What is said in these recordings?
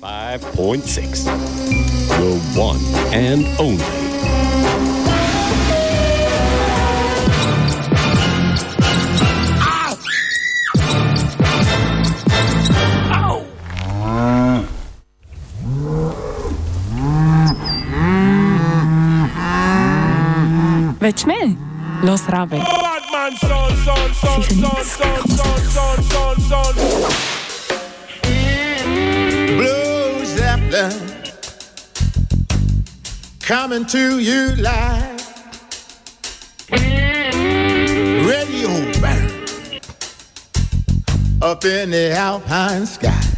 5.6. The one and only. Willst du mehr? Los, Rabe. Blue coming to you live. Radio burn up in the alpine sky.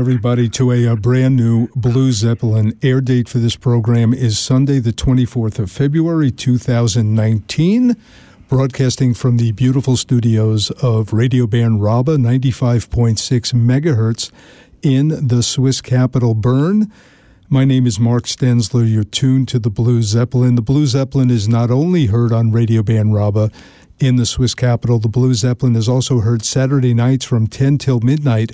Everybody to a, uh brand new Blue Zeppelin. Air date for this program is Sunday, the 24th of February, 2019. Broadcasting from the beautiful studios of Radio Bern RaBe, 95.6 megahertz in the Swiss capital Bern. My name is Mark Stensler. You're tuned to the Blue Zeppelin. The Blue Zeppelin is not only heard on Radio Bern RaBe in the Swiss capital, the Blue Zeppelin is also heard Saturday nights from 10 till midnight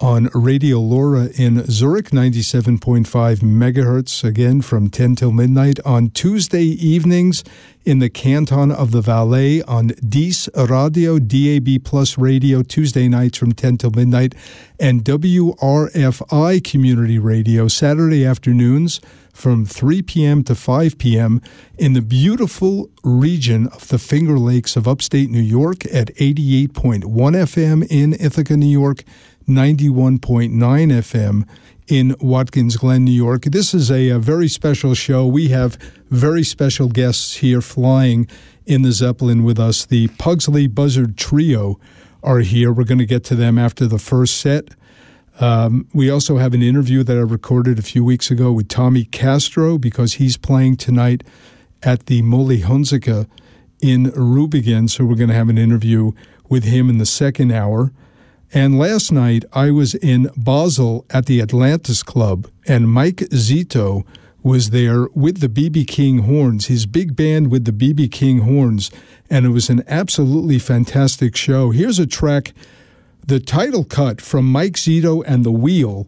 on Radio LoRa in Zurich, 97.5 megahertz, again from 10 till midnight. On Tuesday evenings in the Canton of the Valais on DIS Radio, DAB Plus Radio, Tuesday nights from 10 till midnight. And WRFI Community Radio, Saturday afternoons from 3 p.m. to 5 p.m. in the beautiful region of the Finger Lakes of upstate New York at 88.1 FM in Ithaca, New York. 91.9 FM in Watkins Glen, New York. This is a, a, very special show. We have very special guests here flying in the Zeppelin with us. The Pugsley Buzzard Trio are here. We're going to get to them after the first set. Um, we also have an interview that I recorded a few weeks ago with Tommy Castro because he's playing tonight at the Mühle Hunziken in Rubigen. So we're going to have an interview with him in the second hour. And last night I was in Basel at the Atlantis Club, and Mike Zito was there with the BB King Horns, his big band with the BB King Horns, and it was an absolutely fantastic show. Here's a track, the title cut from Mike Zito and the Wheel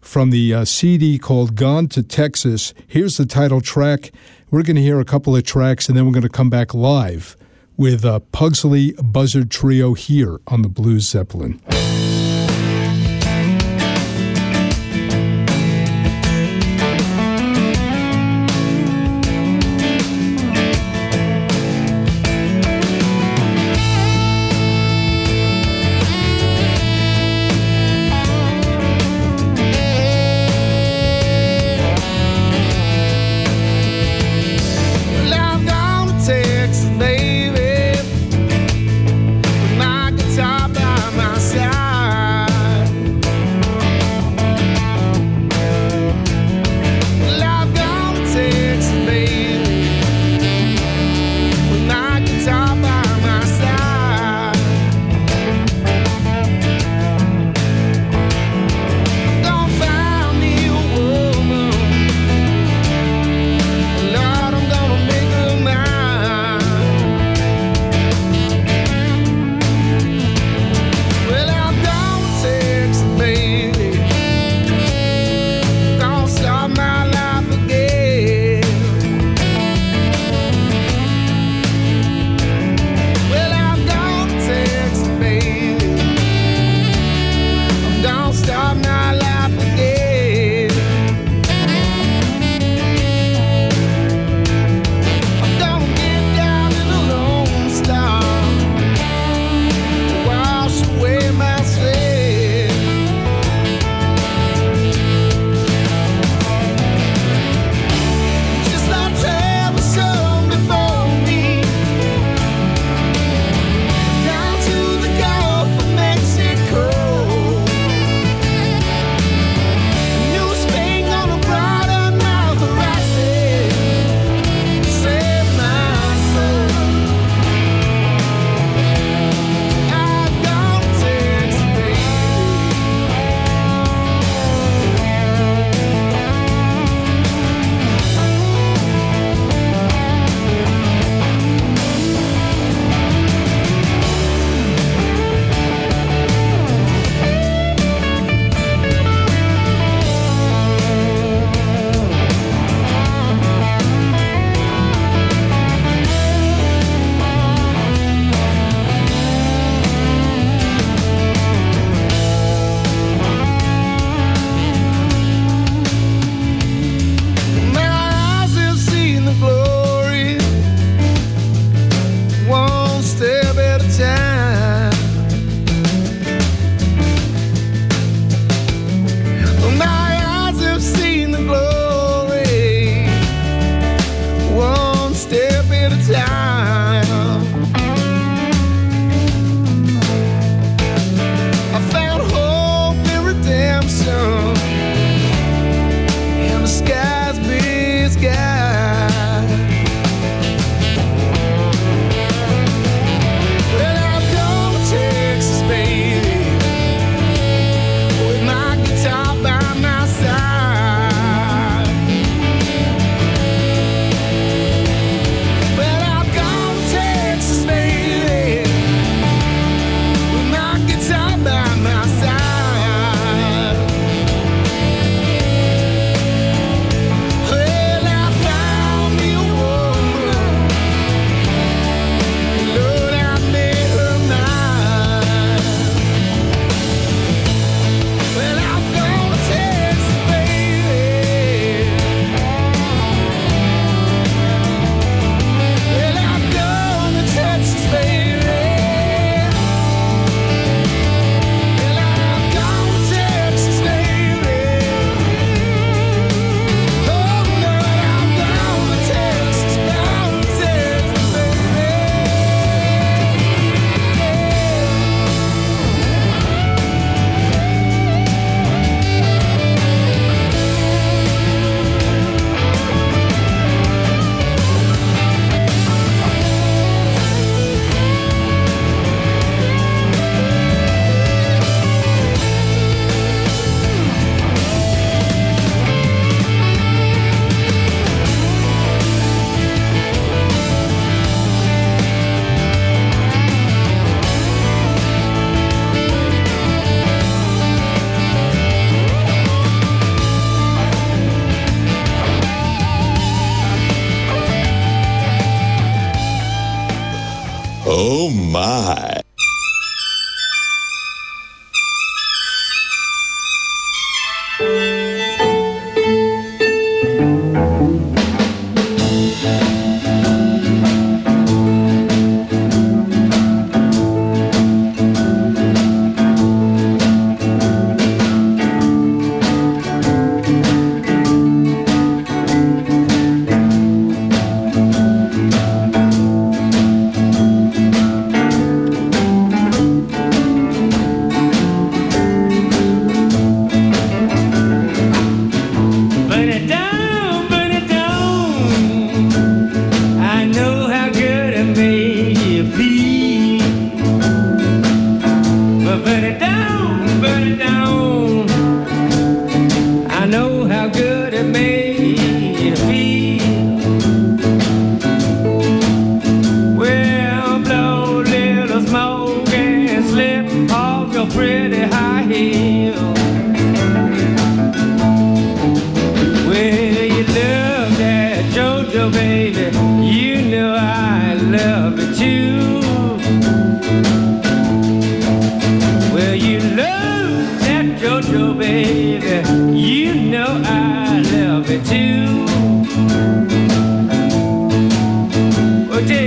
from the uh, CD called Gone to Texas. Here's the title track. We're going to hear a couple of tracks, and then we're going to come back live with a Pugsley Buzzard Trio here on the Blues Zeppelin.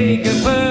Take a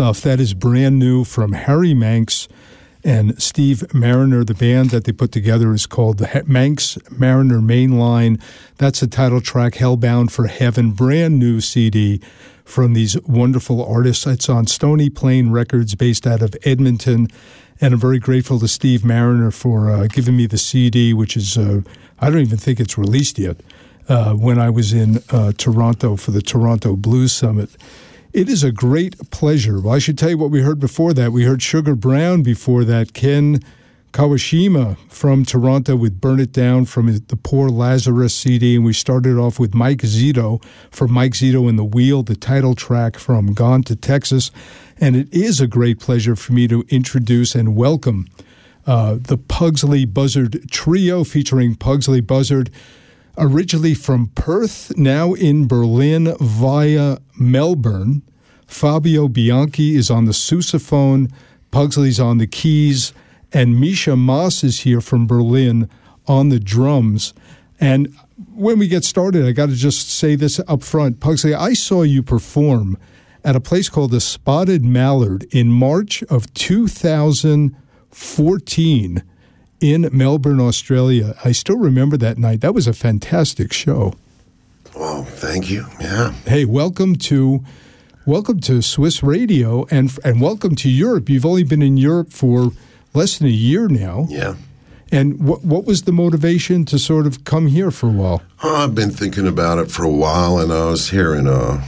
stuff. That is brand new from Harry Manx and Steve Marriner. The band that they put together is called the Manx Marriner Mainline. That's the title track, Hellbound for Heaven, brand new CD from these wonderful artists. It's on Stony Plain Records based out of Edmonton. And I'm very grateful to Steve Marriner for uh, giving me the CD, which is, uh, I don't even think it's released yet, uh, when I was in uh, Toronto for the Toronto Blues Summit. It is a great pleasure. Well, I should tell you what we heard before that. We heard Sugar Brown before that, Ken Kawashima from Toronto with Burn It Down from the Poor Lazarus CD. And we started off with Mike Zito from Mike Zito and the Wheel, the title track from Gone to Texas. And it is a great pleasure for me to introduce and welcome uh, the Pugsley Buzzard Trio featuring Pugsley Buzzard originally from Perth, now in Berlin via Melbourne. Fabio Bianchi is on the sousaphone, Pugsley's on the keys, and Misha Moss is here from Berlin on the drums. And when we get started, I got to just say this up front. Pugsley, I saw you perform at a place called the Spotted Mallard in March of 2014 in Melbourne, Australia. I still remember that night. That was a fantastic show. Well, thank you. Yeah. Hey, welcome to welcome to Swiss Radio and and welcome to Europe. You've only been in Europe for less than a year now. Yeah. And what what was the motivation to sort of come here for a while? Oh, I've been thinking about it for a while, and I was here in uh,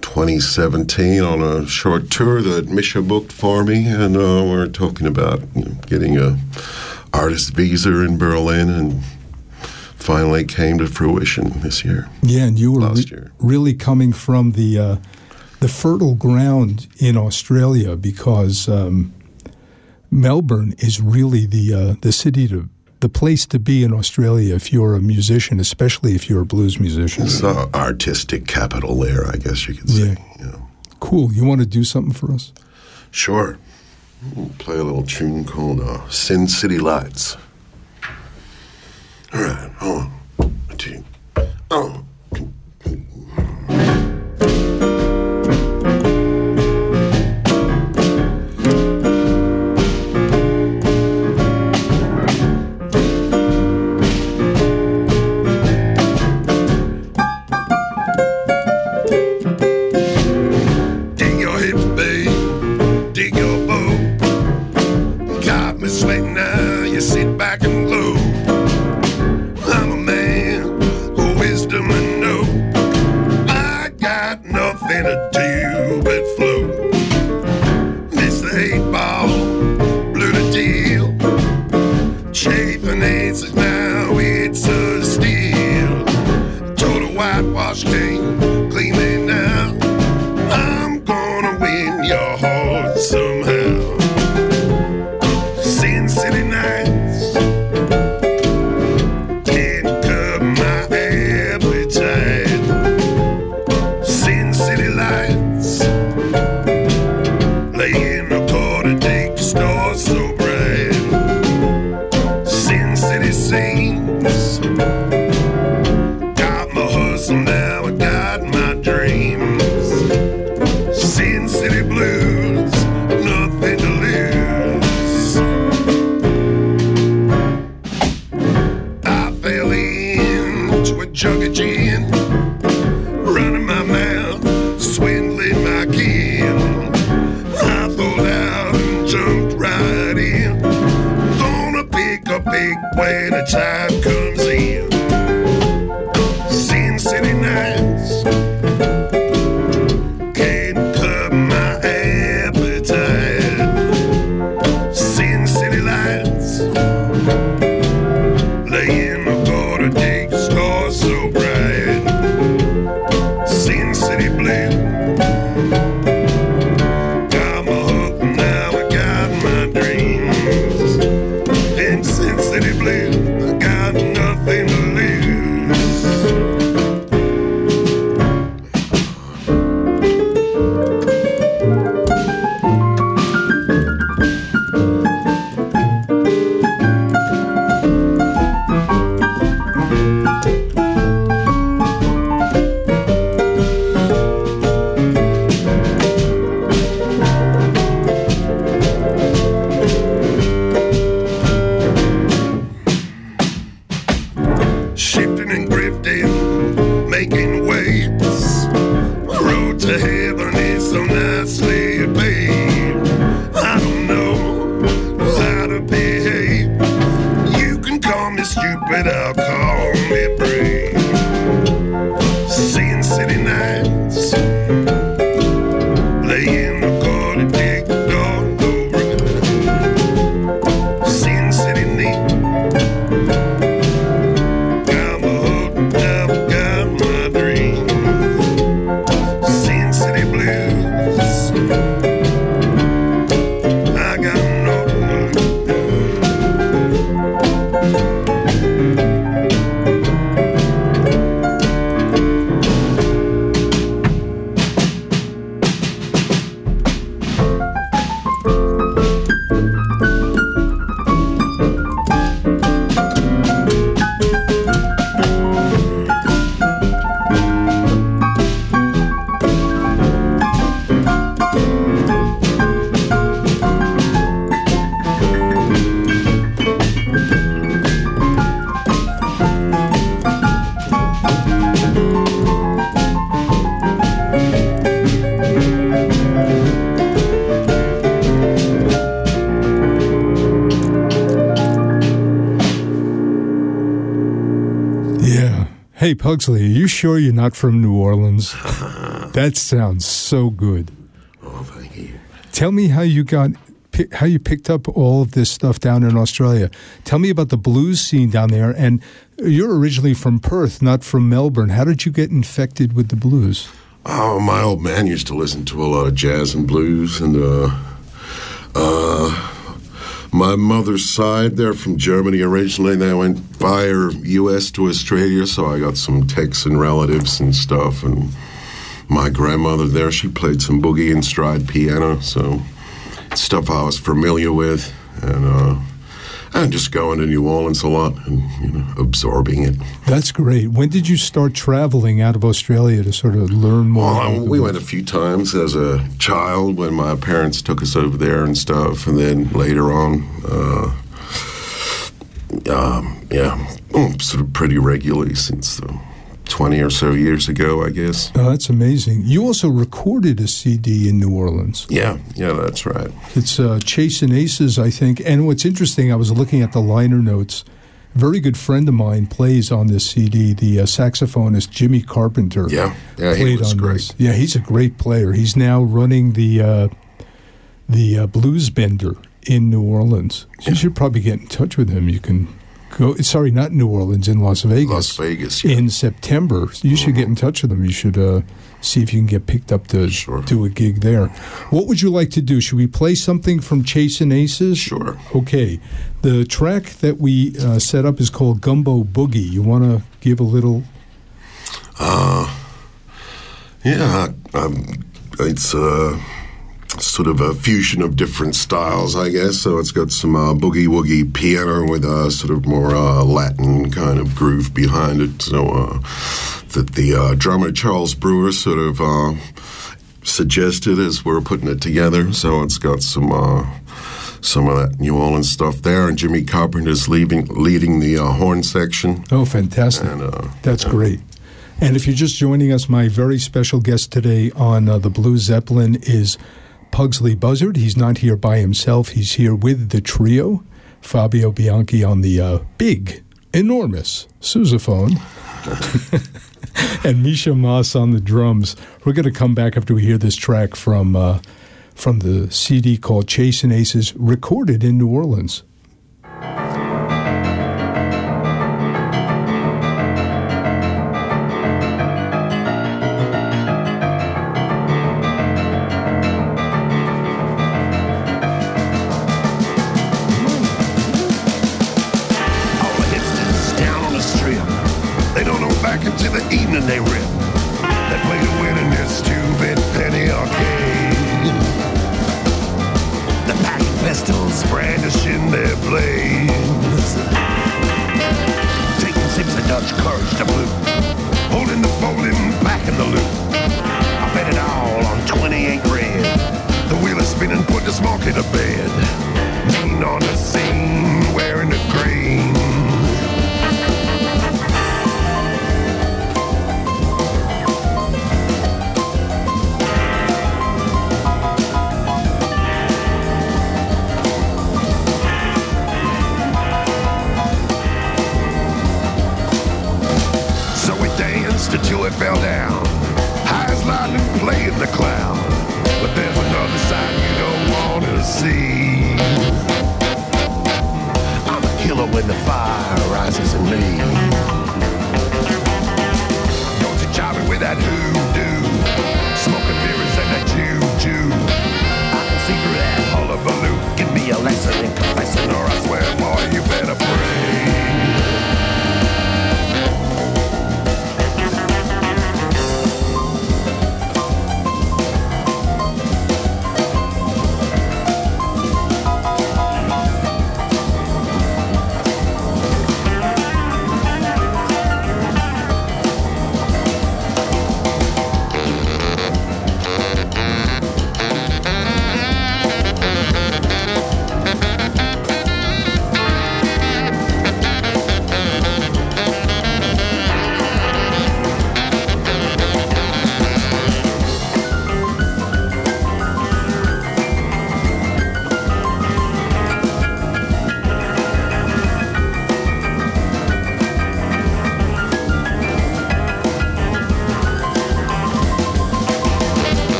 2017 on a short tour that Misha booked for me, and uh, we were talking about you know, getting a artist visa in Berlin and finally came to fruition this year. Yeah, and you were re- really coming from the uh, the fertile ground in Australia because um, Melbourne is really the uh, the city to the place to be in Australia if you're a musician, especially if you're a blues musician. It's the artistic capital there, I guess you could say. Yeah. yeah. Cool. You want to do something for us? Sure. We'll play a little tune called uh, Sin City Lights. All right, hold on. Oh. Pugsley, are you sure you're not from New Orleans? that sounds so good. Oh, Tell me how you got how you picked up all of this stuff down in Australia. Tell me about the blues scene down there. And you're originally from Perth, not from Melbourne. How did you get infected with the blues? Oh, my old man used to listen to a lot of jazz and blues, and uh, uh, my mother's side, they're from Germany originally. They went via U.S. to Australia, so I got some Texan relatives and stuff, and my grandmother there, she played some boogie and stride piano, so stuff I was familiar with, and uh, and just going to New Orleans a lot and you know absorbing it. That's great. When did you start traveling out of Australia to sort of learn more? Well, we went a few times as a child when my parents took us over there and stuff, and then later on. Uh, sort of pretty regularly since uh, 20 or so years ago, I guess. Oh, that's amazing. You also recorded a CD in New Orleans. Yeah, yeah, that's right. It's uh, Chasing Aces, I think. And what's interesting, I was looking at the liner notes. A very good friend of mine plays on this CD. The uh, saxophonist Jimmy Carpenter. Yeah, yeah, he played was on great. this. Yeah, he's a great player. He's now running the uh, the uh, Blues Bender in New Orleans. You should probably get in touch with him. You can go. Sorry, not New Orleans, in Las Vegas. Las Vegas, yeah. in September. You should get in touch with them. You should uh, see if you can get picked up to Sure. do a gig there. What would you like to do? Should we play something from Chasing Aces? Sure. Okay. The track that we uh, set up is called Gumbo Boogie. You want to give a little? Yeah, um, it's uh, sort of a fusion of different styles, I guess. So it's got some uh, boogie woogie piano with a sort of more uh, Latin kind of groove behind it. So uh, that the uh, drummer Charles Brewer sort of uh, suggested as we're putting it together. So it's got some. Uh, some of that New Orleans stuff there, and Jimmy Carpenter's leading leading the uh, horn section. Oh, fantastic. And, uh, That's great. And if you're just joining us, my very special guest today on uh, the Blue Zeppelin is Pugsley Buzzard. He's not here by himself, he's here with the trio. Fabio Bianchi on the uh, big, enormous sousaphone. and Misha Moss on the drums. We're going to come back after we hear this track from uh, from the CD called Chasing Aces, recorded in New Orleans.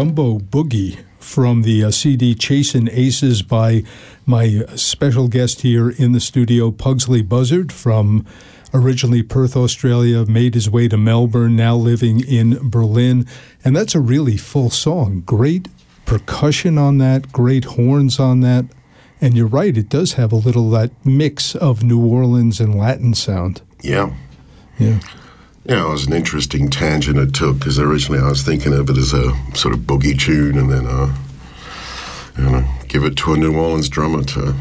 Gumbo Boogie from the uh, CD Chasin' Aces by my special guest here in the studio, Pugsley Buzzard from originally Perth, Australia, made his way to Melbourne, now living in Berlin. And that's a really full song. Great percussion on that, great horns on that. And you're right, it does have a little that mix of New Orleans and Latin sound. Yeah. Yeah. Yeah, it was an interesting tangent it took because originally I was thinking of it as a sort of boogie tune and then, uh, you know, give it to a New Orleans drummer to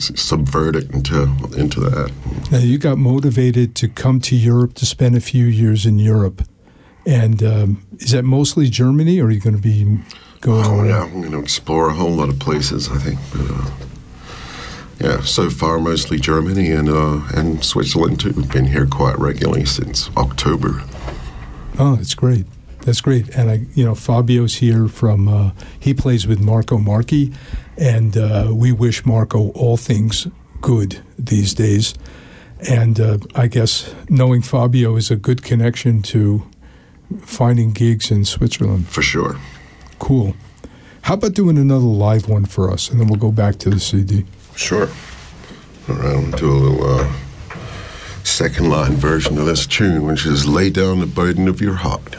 subvert it into, into that. Now, you got motivated to come to Europe to spend a few years in Europe. And um, is that mostly Germany, or are you going to be going Oh, around? yeah, I'm going to explore a whole lot of places, I think. But, uh, yeah, so far mostly Germany and uh, and Switzerland too. We've been here quite regularly since October. Oh, that's great. That's great. And I, you know, Fabio's here from. Uh, he plays with Marco Marchi, and uh, we wish Marco all things good these days. And uh, I guess knowing Fabio is a good connection to finding gigs in Switzerland. For sure. Cool. How about doing another live one for us, and then we'll go back to the CD. Sure. All right, I'll do a little uh, second line version of this tune, which is "Lay down the burden of your heart."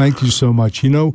Thank you so much. You know,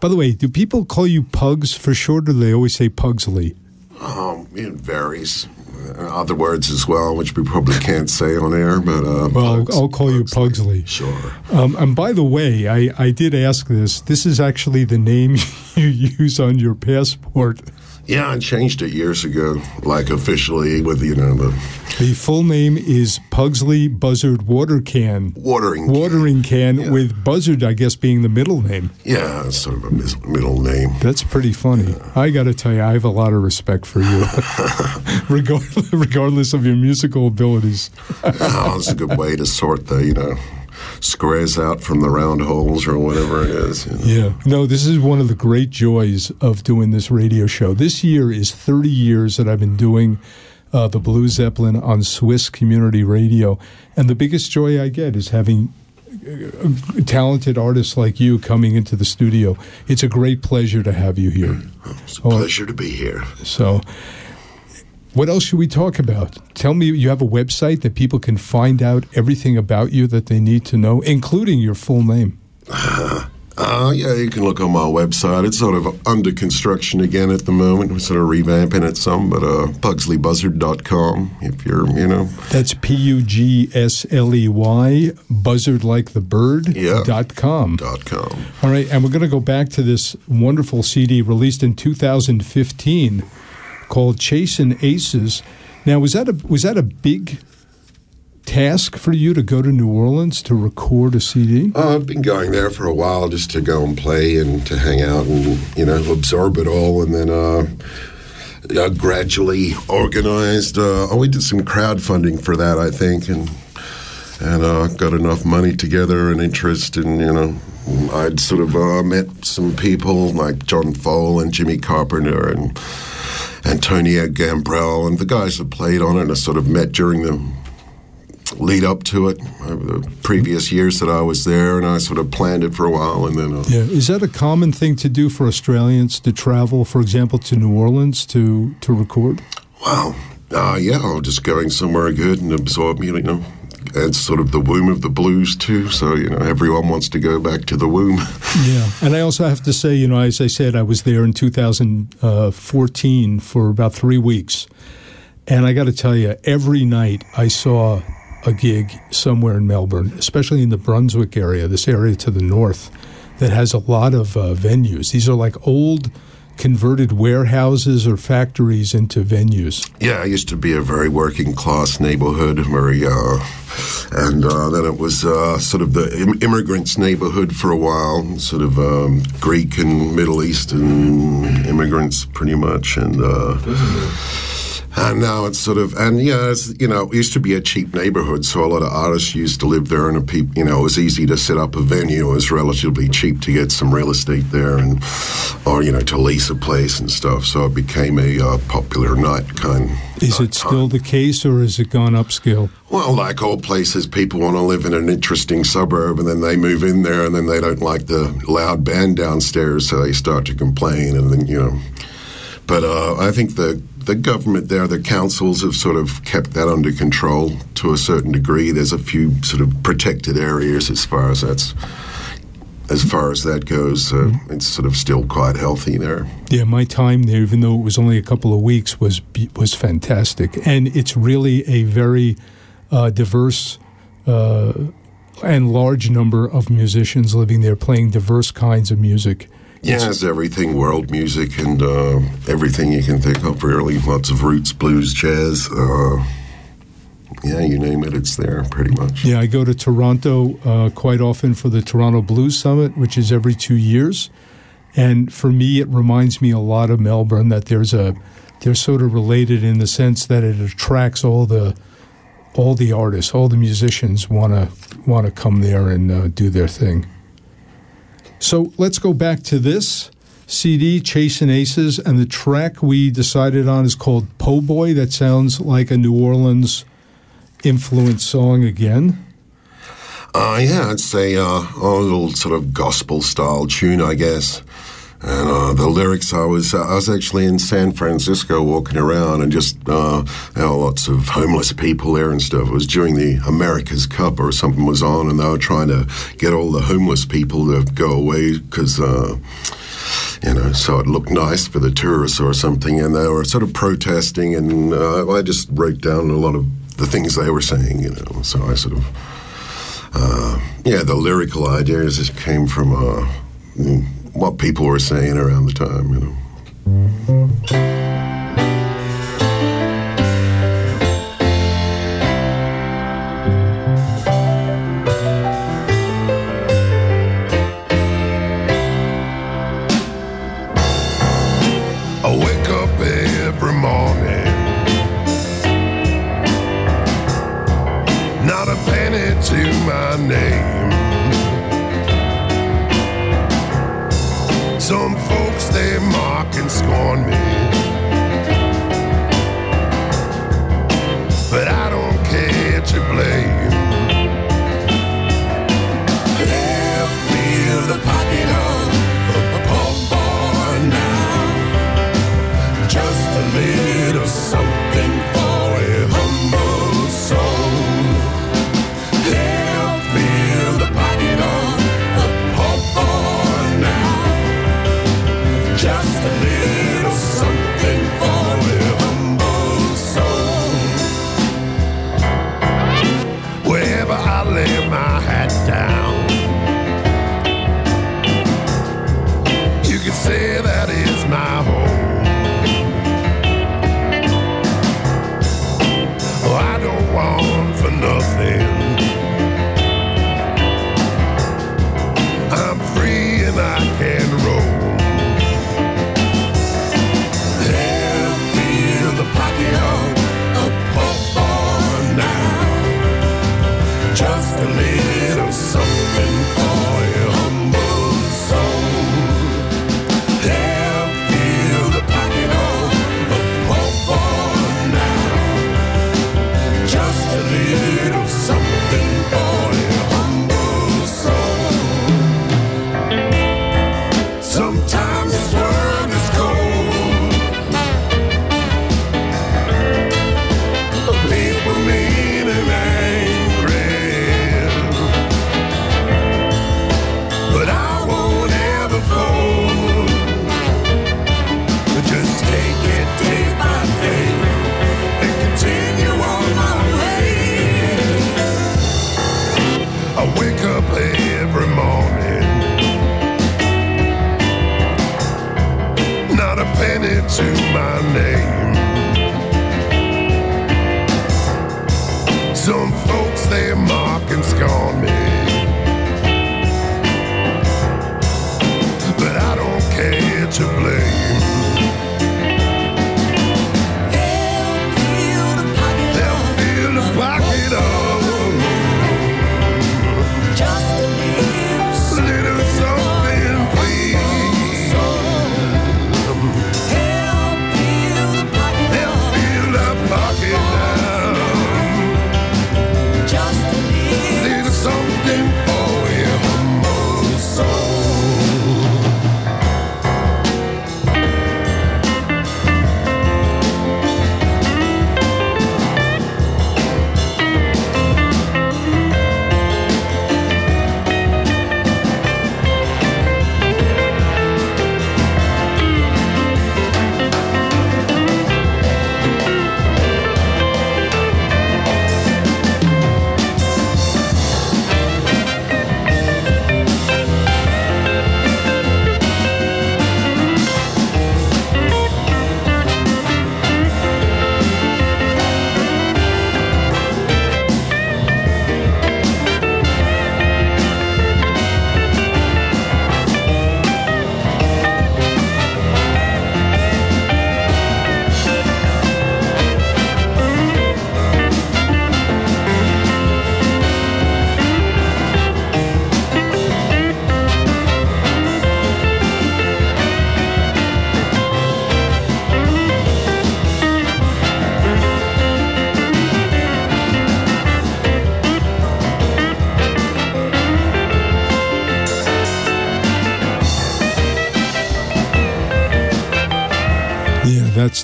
by the way, do people call you Pugs for short, or do they always say Pugsley? Um, it varies. Other words as well, which we probably can't say on air, but uh, Well, I'll, Pugs- I'll call you Pugsley. Sure. Um, and by the way, I, I did ask this. This is actually the name you use on your passport. Yeah, I changed it years ago, like officially with you know the The full name is Pugsley Buzzard Water Can. watering. can. Watering can Yeah. with Buzzard, I guess, being the middle name. Yeah, sort of a mis- middle name. That's pretty funny. I got to tell you, I have a lot of respect for you, regardless, regardless of your musical abilities. oh, it's a good way to sort the you know squares out from the round holes or whatever it is. you know. Yeah. No, this is one of the great joys of doing this radio show. This year is 30 years that I've been doing uh, the Blue Zeppelin on Swiss Community Radio. And the biggest joy I get is having uh, talented artists like you coming into the studio. It's a great pleasure to have you here. It's a Oh. pleasure to be here. So, what else should we talk about? Tell me, you have a website that people can find out everything about you that they need to know, including your full name. Uh, yeah, you can look on my website. It's sort of under construction again at the moment. We're sort of revamping it some, but uh, PugsleyBuzzard.com if you're, you know. That's P U G S L E Y, buzzard like the bird, Yeah. dot com. Dot com. All right, and we're going to go back to this wonderful CD released in 2015 called Chasing Aces. Now, was that a was that a big task for you to go to New Orleans to record a CD? Uh, I've been going there for a while just to go and play and to hang out and, you know, absorb it all. And then uh, uh, gradually organized. Uh, oh, we did some crowdfunding for that, I think, and and uh, got enough money together and interest. And, you know, I'd sort of uh, met some people like John Fohl and Jimmy Carpenter and Antonio Gambrell and the guys that played on it. I sort of met during the lead up to it over the previous years that I was there, and I sort of planned it for a while, and then uh, Yeah, is that a common thing to do for Australians to travel, for example, to New Orleans to to record? wow, uh, yeah, just going somewhere good and absorb, you know. It's sort of the womb of the blues too, so you know everyone wants to go back to the womb. Yeah, and I also have to say, you know, as I said, I was there in 2014 for about three weeks, and I got to tell you, every night I saw a gig somewhere in Melbourne, especially in the Brunswick area, this area to the north, that has a lot of uh, venues. These are like old converted warehouses or factories into venues. Yeah, it used to be a very working class neighborhood, very, uh, and uh, then it was uh, sort of the Im- immigrants' neighborhood for a while, sort of um, Greek and Middle Eastern immigrants, pretty much, and. And now it's sort of, and yeah, it's, you know, it used to be a cheap neighborhood, so a lot of artists used to live there, and you know, it was easy to set up a venue. It was relatively cheap to get some real estate there, and or you know, to lease a place and stuff. So it became a uh, popular night kind. Is it still the case, or has it gone upscale? Well, like all places, people want to live in an interesting suburb, and then they move in there, and then they don't like the loud band downstairs, so they start to complain, and then you know. But uh, I think the the government there, the councils have sort of kept that under control to a certain degree. There's a few sort of protected areas as far as that's as far as that goes. So it's sort of still quite healthy there. Yeah, my time there, even though it was only a couple of weeks, was was fantastic, and it's really a very uh, diverse uh, and large number of musicians living there, playing diverse kinds of music. Yeah, it's everything world music and uh, everything you can think of, really. Lots of roots, blues, jazz. Uh, yeah, you name it, it's there pretty much. Yeah, I go to Toronto uh, quite often for the Toronto Blues Summit, which is every two years, and for me, it reminds me a lot of Melbourne. That there's a they're sort of related in the sense that it attracts all the all the artists, all the musicians want to want to come there and uh, do their thing. So let's go back to this CD, Chasing Aces, and the track we decided on is called Po' Boy. That sounds like a New Orleans influence song again. Uh, yeah, it's a, uh, a little sort of gospel style tune, I guess. And uh, the lyrics, I was I was actually in San Francisco walking around, and just uh, there were lots of homeless people there and stuff. It was during the America's Cup or something was on, and they were trying to get all the homeless people to go away because. Uh, you know, so it looked nice for the tourists or something, and they were sort of protesting, and uh, I just wrote down a lot of the things they were saying, you know. So I sort of, uh, yeah, the lyrical ideas just came from uh, what people were saying around the time, you know. Scorn me.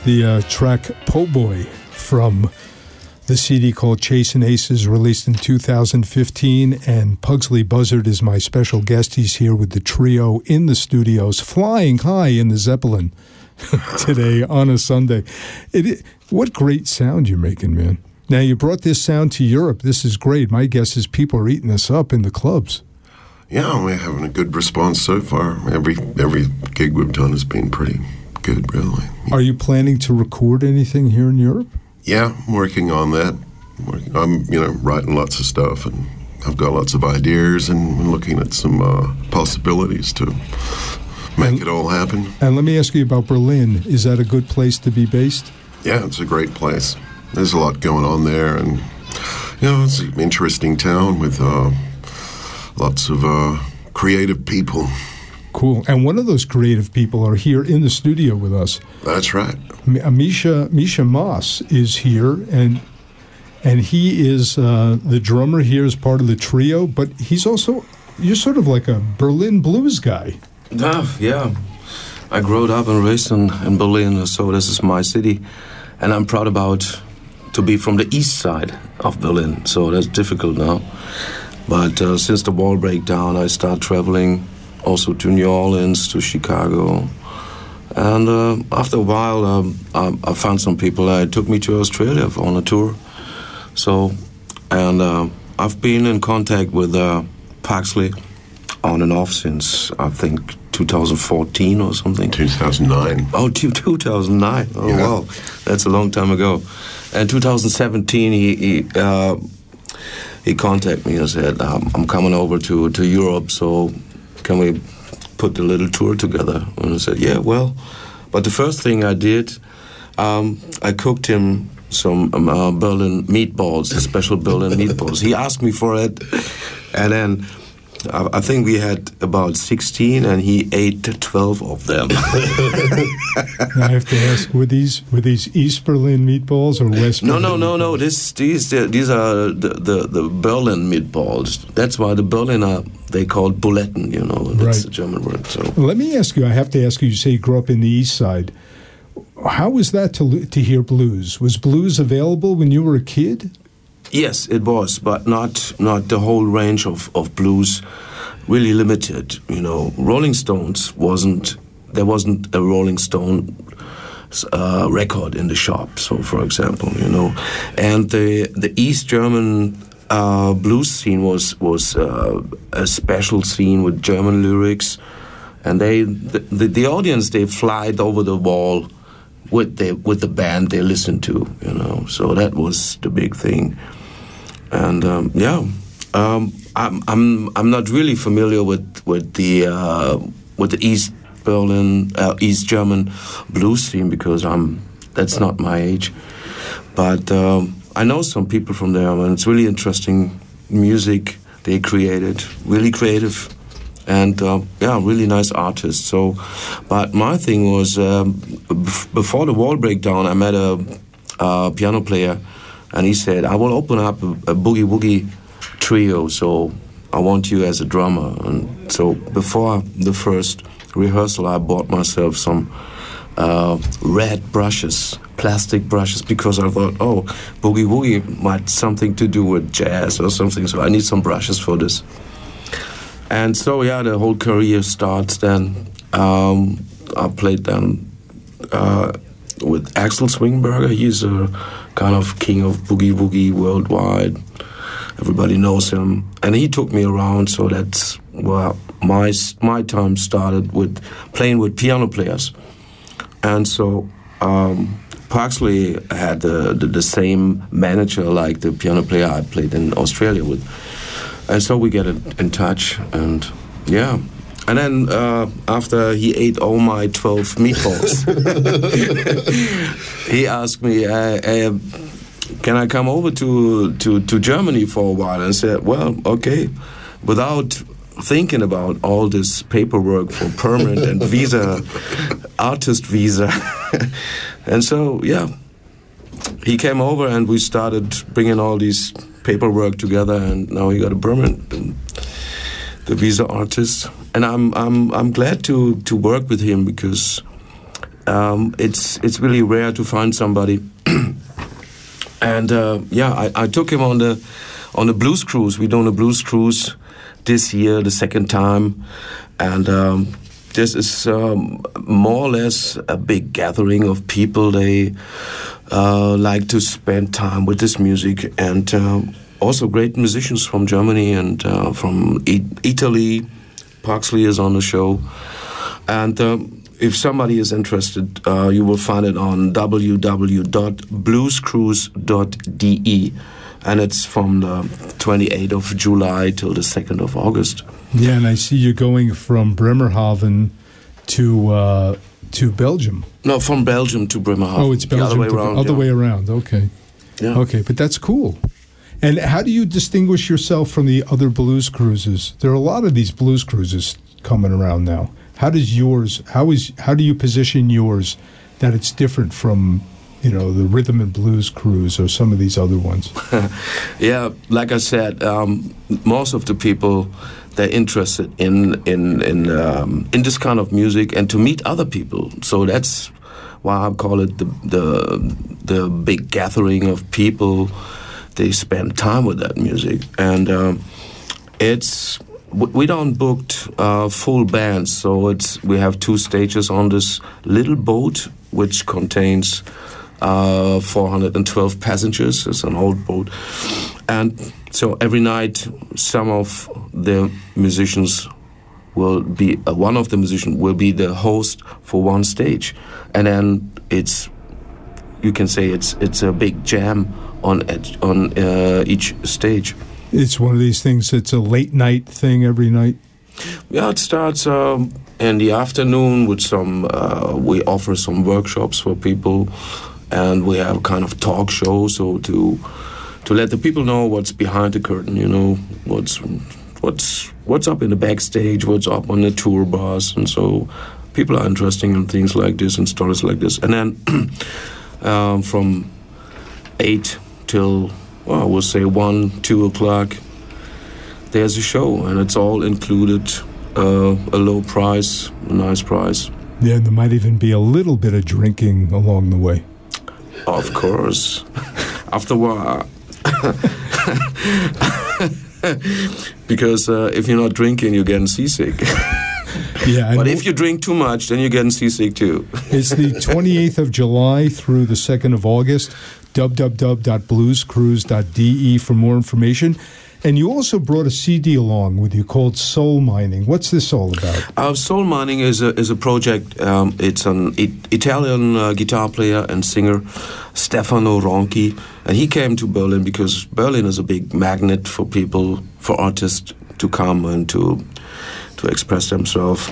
The uh, track Po Boy from the CD called Chasin' Aces, released in 2015. And Pugsley Buzzard is my special guest. He's here with the trio in the studios, flying high in the Zeppelin today on a Sunday. It, what great sound you're making, man. Now, you brought this sound to Europe. This is great. My guess is people are eating this up in the clubs. Yeah, we're having a good response so far. Every every gig we've done has been pretty good, really. Are you planning to record anything here in Europe? Yeah, I'm working on that. I'm, you know, writing lots of stuff, and I've got lots of ideas, and looking at some uh, possibilities to make it all happen. And let me ask you about Berlin. Is that a good place to be based? Yeah, it's a great place. There's a lot going on there, and you know, it's an interesting town with uh, lots of uh, creative people. Cool. And one of those creative people are here in the studio with us. That's right. M- uh, Misha Misha Moss is here, and and he is uh, the drummer here as part of the trio. But he's also you're sort of like a Berlin blues guy. Yeah, yeah. I grew up and raised in, in Berlin, so this is my city. And I'm proud about to be from the east side of Berlin, so that's difficult now. But uh, since the wall breakdown, I start traveling also to New Orleans, to Chicago. And uh, after a while, um, I, I found some people that took me to Australia on a tour. So, and uh, I've been in contact with uh, Paxley on and off since I think 2014 or something. 2009. Oh, two- 2009. Oh, Yeah. wow. That's a long time ago. And 2017, he he, uh, he contacted me and said, um, I'm coming over to, to Europe, so can we put a little tour together? And I said, yeah, well. But the first thing I did, um, I cooked him some um, uh, Berlin meatballs, the special Berlin meatballs. He asked me for it, and then I, I think we had about 16, and he ate 12 of them. I have to ask: were these were these East Berlin meatballs or West? No, Berlin no, no, no. meatballs? This, these, these are the, the, the Berlin meatballs. That's why the Berliner they call Buletten. You know, that's Right. the German word. So Let me ask you. I have to ask you. You say you grew up in the East Side. How was that to to hear blues? Was blues available when you were a kid? Yes, it was, but not not the whole range of, of blues. Really limited. You know, Rolling Stones wasn't there wasn't a Rolling Stone uh, record in the shop. So, for example, you know, and the the East German uh, blues scene was was uh, a special scene with German lyrics, and they the, the, the audience they flied over the wall with the with the band they listened to. You know, so that was the big thing, and um, yeah. Um, I'm I'm I'm not really familiar with with the uh, with the East Berlin uh, East German blues scene because I'm that's not my age, but um, I know some people from there and it's really interesting music they created, really creative, and uh, yeah, really nice artists. So, but my thing was um, bef- before the wall breakdown, I met a, a piano player, and he said I will open up a, a boogie woogie trio. So I want you as a drummer. And so before the first rehearsal, I bought myself some uh, red brushes, plastic brushes, because I thought, oh, boogie woogie might something to do with jazz or something. So I need some brushes for this. And so yeah, the whole career starts then. Um, I played then uh, with Axel Zwingenberger. He's a kind of king of boogie woogie worldwide. Everybody knows him, and he took me around. So that's where my my time started with playing with piano players. And so um, had the, the the same manager like the piano player I played in Australia with, and so we get in touch, and yeah. And then uh, after he ate all my 12 meatballs, he asked me, uh, uh, can I come over to, to, to Germany for a while? And I said, well, okay. Without thinking about all this paperwork for permit and visa, artist visa. and so, yeah, he came over and we started bringing all these paperwork together and now he got a permit. And, the visa artist, and I'm I'm I'm glad to to work with him because Um, it's it's really rare to find somebody. and uh, yeah, I, I took him on the on the blues cruise. We're doing a blues cruise this year, the second time, and um, this is um, more or less a big gathering of people. They uh, like to spend time with this music, and uh, also great musicians from Germany and uh, from Italy. Parksley is on the show, and. Um, if somebody is interested, uh, you will find it on www.bluescruise.de, and it's from the 28th of July till the 2nd of August. Yeah, and I see you're going from Bremerhaven to uh, to Belgium. No, from Belgium to Bremerhaven. Oh, it's Belgium. The other way around. Other yeah. way around. Okay. Yeah. Okay, but that's cool. And how do you distinguish yourself from the other blues cruises? There are a lot of these blues cruises coming around now. How does yours? How is? How do you position yours that it's different from, you know, the rhythm and blues cruise or some of these other ones? Yeah, like I said, um, most of the people they're interested in in in um, in this kind of music and to meet other people. So that's why I call it the the the big gathering of people. They spend time with that music, and um, it's we don't booked uh, full bands, so it's we have two stages on this little boat which contains uh, 412 passengers. It's an old boat, and so every night some of the musicians will be uh, one of the musicians will be the host for one stage, and then it's you can say it's it's a big jam on each, on uh, each stage. It's one of these things. It's a late night thing every night. Yeah, it starts um, in the afternoon with some. Uh, we offer some workshops for people, and we have kind of talk show so to to let the people know what's behind the curtain. You know what's what's what's up in the backstage, what's up on the tour bus, and so people are interesting in things like this and stories like this. And then um, from eight till well, I would say one, two o'clock. There's a show and it's all included uh, a low price a nice price. Yeah, and there might even be a little bit of drinking along the way. of course. After a while because uh, if you're not drinking you're getting seasick. Yeah, but if you drink too much then you're getting seasick too. It's the 28th of July through the 2nd of August. www.bluescruise.de for more information. And you also brought a CD along with you called Soul Mining. What's this all about? Uh, Soul Mining is a, is a project. Um, it's an I- Italian uh, guitar player and singer, Stefano Ronchi, and he came to Berlin because Berlin is a big magnet for people, for artists to come and to to express themselves.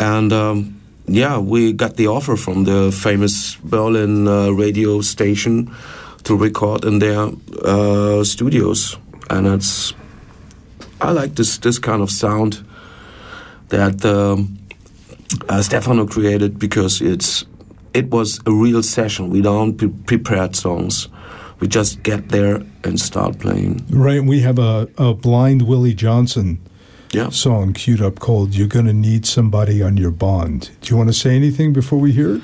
And um, yeah, we got the offer from the famous Berlin uh, radio station to record in their uh, studios, and it's I like this this kind of sound that um, uh, Stefano created because it's it was a real session. We don't pre- prepared songs. We just get there and start playing. Right, we have a, a blind Willie Johnson Yeah. song queued up called You're Gonna Need Somebody on Your Bond. Do you want to say anything before we hear it?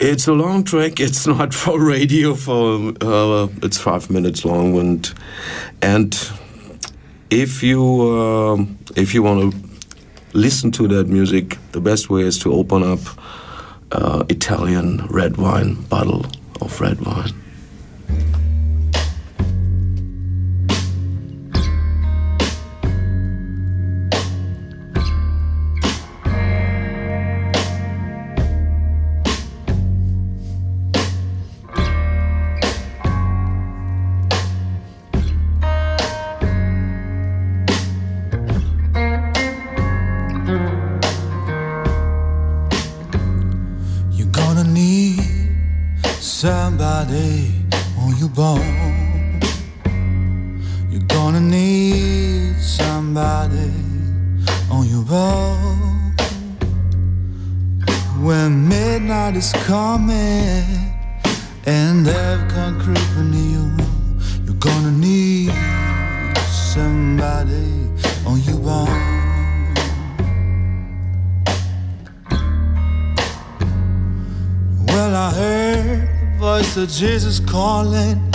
It's a long track. It's not for radio. For uh, it's five minutes long, and and if you um if you want to listen to that music, the best way is to open up uh, Italian red wine bottle of red wine. Of calling,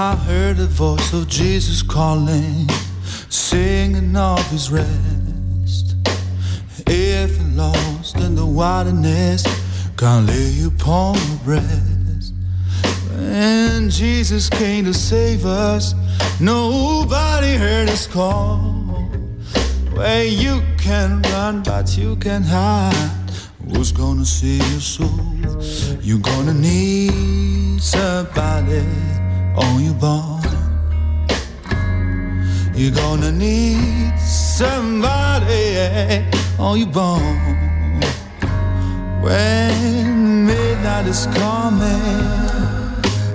I heard the voice of Jesus calling, singing of his rest. If you're lost in the wilderness, can lay upon your breast. When Jesus came to save us, nobody heard his call. Where you can run, but you can hide. Who's gonna see your soul? You're gonna need somebody on your bone. You're gonna need somebody on your bone. When midnight is coming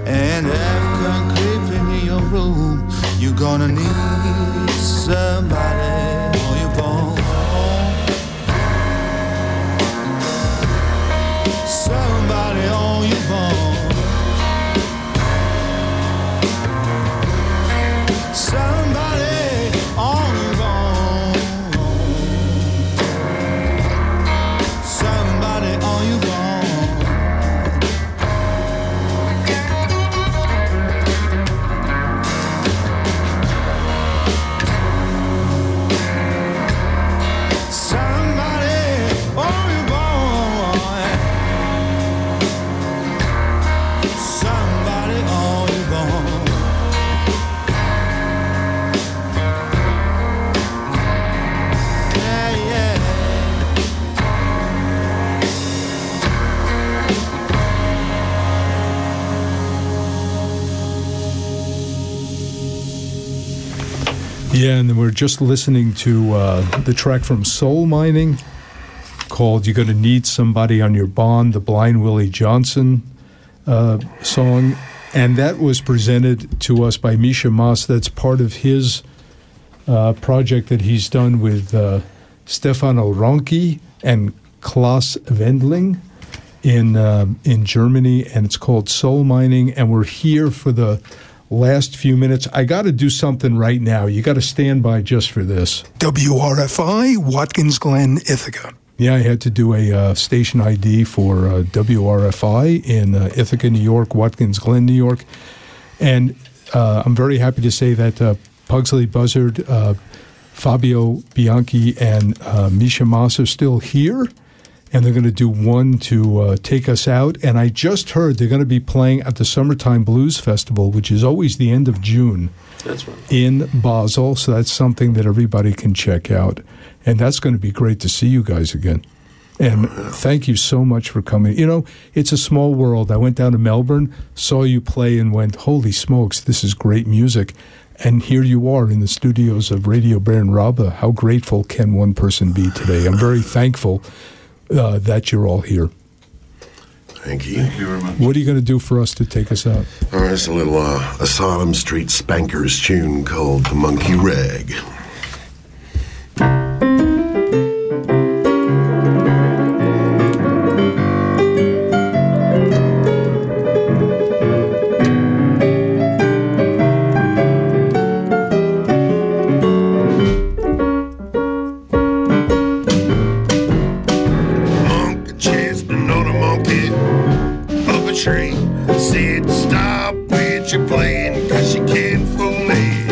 and after creeping in your room, you're gonna need somebody on your bone. Somebody on your bone. Yeah, and we're just listening to uh, the track from Soul Mining called You're Gonna Need Somebody on Your Bond, the Blind Willie Johnson uh, song. And that was presented to us by Misha Moss. That's part of his uh, project that he's done with uh, Stefano Ronchi and Klaus Wendling. in uh, in Germany, and it's called Soul Mining. And we're here for the last few minutes. I got to do something right now. You got to stand by just for this. WRFI, Watkins Glen, Ithaca. Yeah, I had to do a uh, station ID for uh, WRFI in uh, Ithaca, New York, Watkins Glen, New York. And uh, I'm very happy to say that uh, Pugsley Buzzard, uh, Fabio Bianchi, and uh, Misha Moss are still here. And they're going to do one to uh, take us out. And I just heard they're going to be playing at the Summertime Blues Festival, which is always the end of June That's right. in Basel. So that's something that everybody can check out. And that's going to be great to see you guys again. And thank you so much for coming. You know, it's a small world. I went down to Melbourne, saw you play, and went, holy smokes, this is great music. And here you are in the studios of Radio Bern RaBe. How grateful can one person be today? I'm very thankful uh, that you're all here. Thank you. Thank you very much. What are you going to do for us to take us out? All right, it's a little uh, Asylum Street Spankers tune called The Monkey Rag. Tree. Said, Stop with your playing, cause you can't fool me.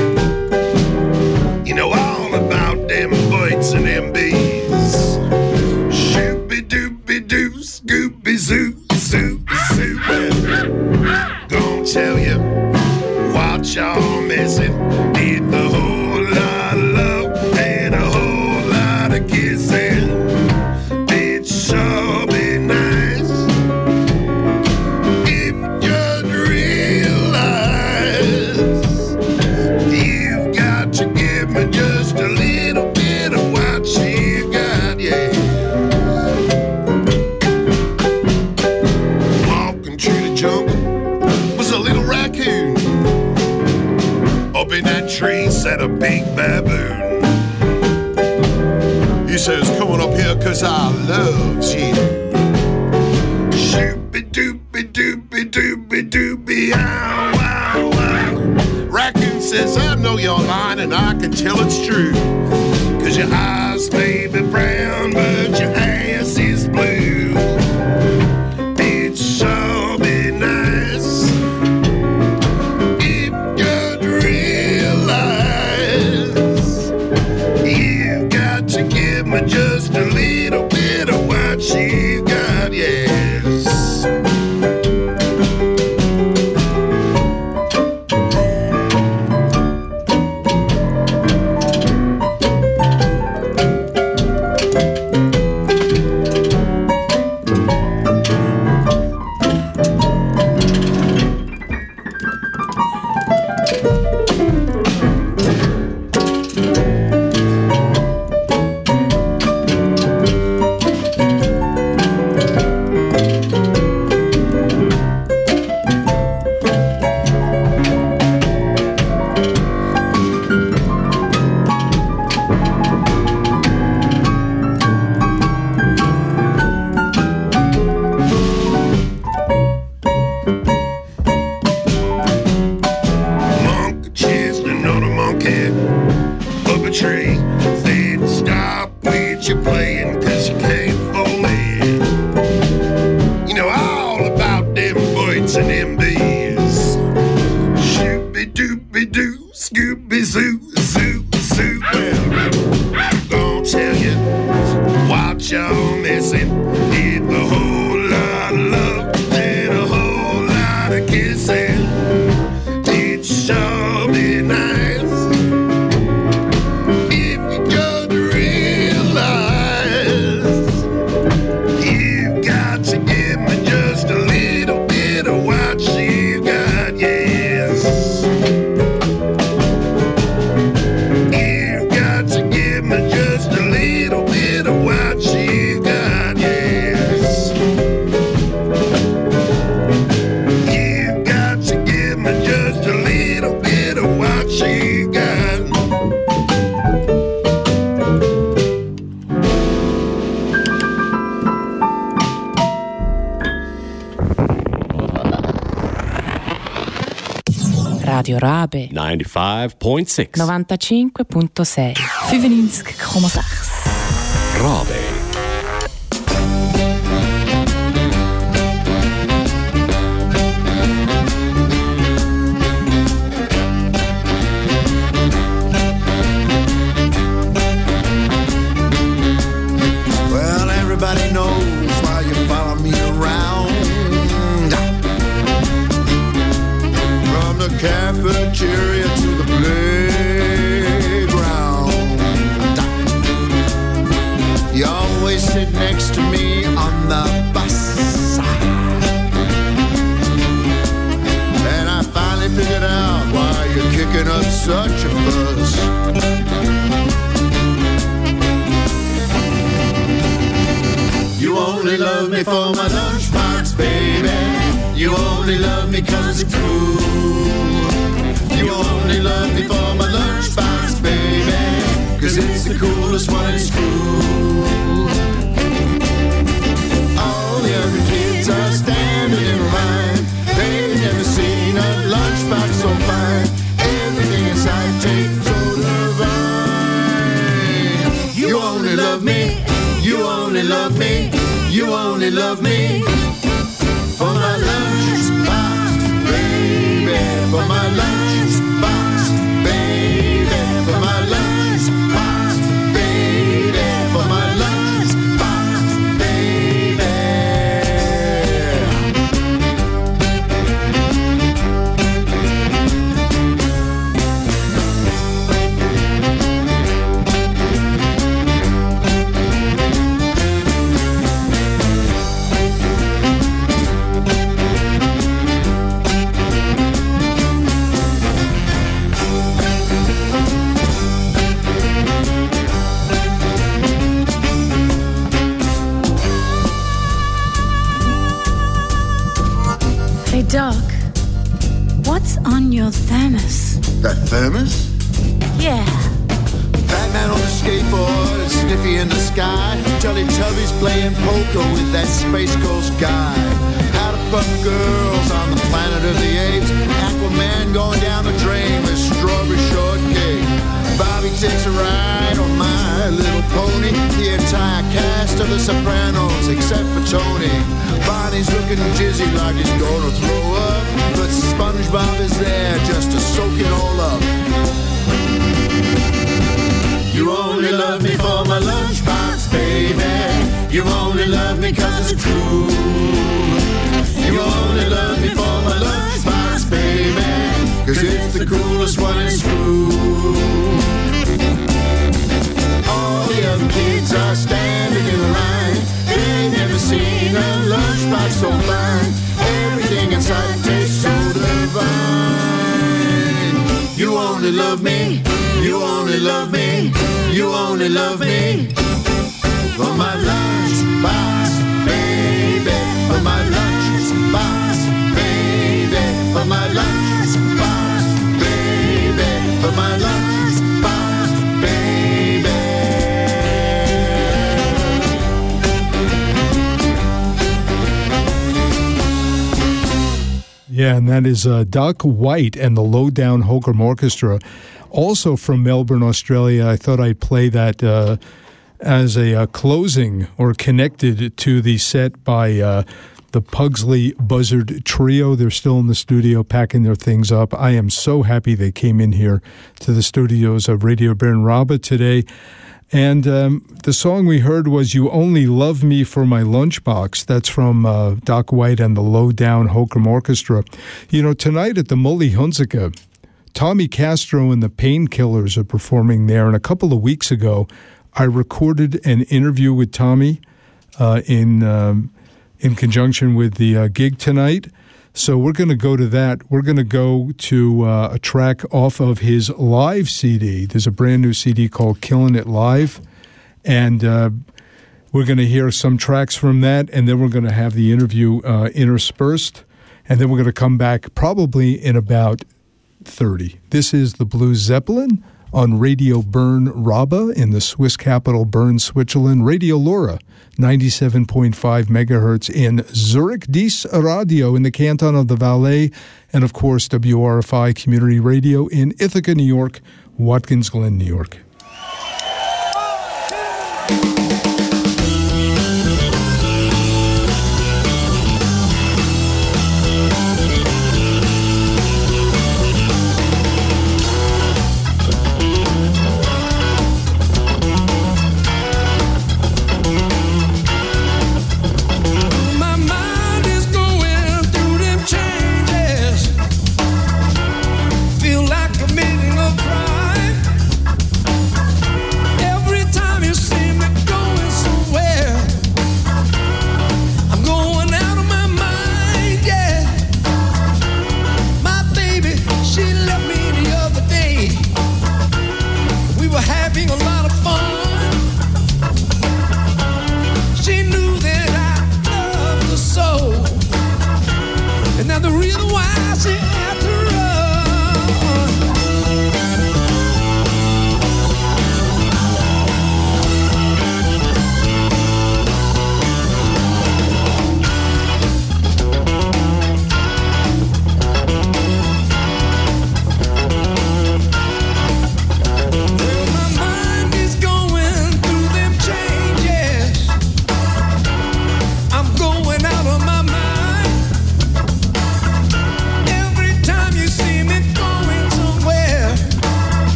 95.6. 95.6 95,6 Is uh, Doc White and the Lowdown Holcomb Orchestra, also from Melbourne, Australia. I thought I'd play that uh, as a uh, closing or connected to the set by uh, the Pugsley Buzzard Trio. They're still in the studio packing their things up. I am so happy they came in here to the studios of Radio Bern RaBe today. And um, the song we heard was You Only Love Me for My Lunchbox. That's from uh, Doc White and the Lowdown Holcomb Orchestra. You know, tonight at the Mühle Hunziken, Tommy Castro and the Painkillers are performing there. And a couple of weeks ago, I recorded an interview with Tommy uh, in, um, in conjunction with the uh, gig tonight. So we're going to go to that. We're going to go to uh, a track off of his live CD. There's a brand new CD called Killing It Live. And uh, we're going to hear some tracks from that. And then we're going to have the interview uh, interspersed. And then we're going to come back probably in about 30. This is the Blue Zeppelin on Radio Bern RaBe in the Swiss capital Bern, Switzerland, Radio LoRa, 97.5 megahertz in Zurich, Dies Radio in the canton of the Valais, and of course WRFI Community Radio in Ithaca, New York, Watkins Glen, New York.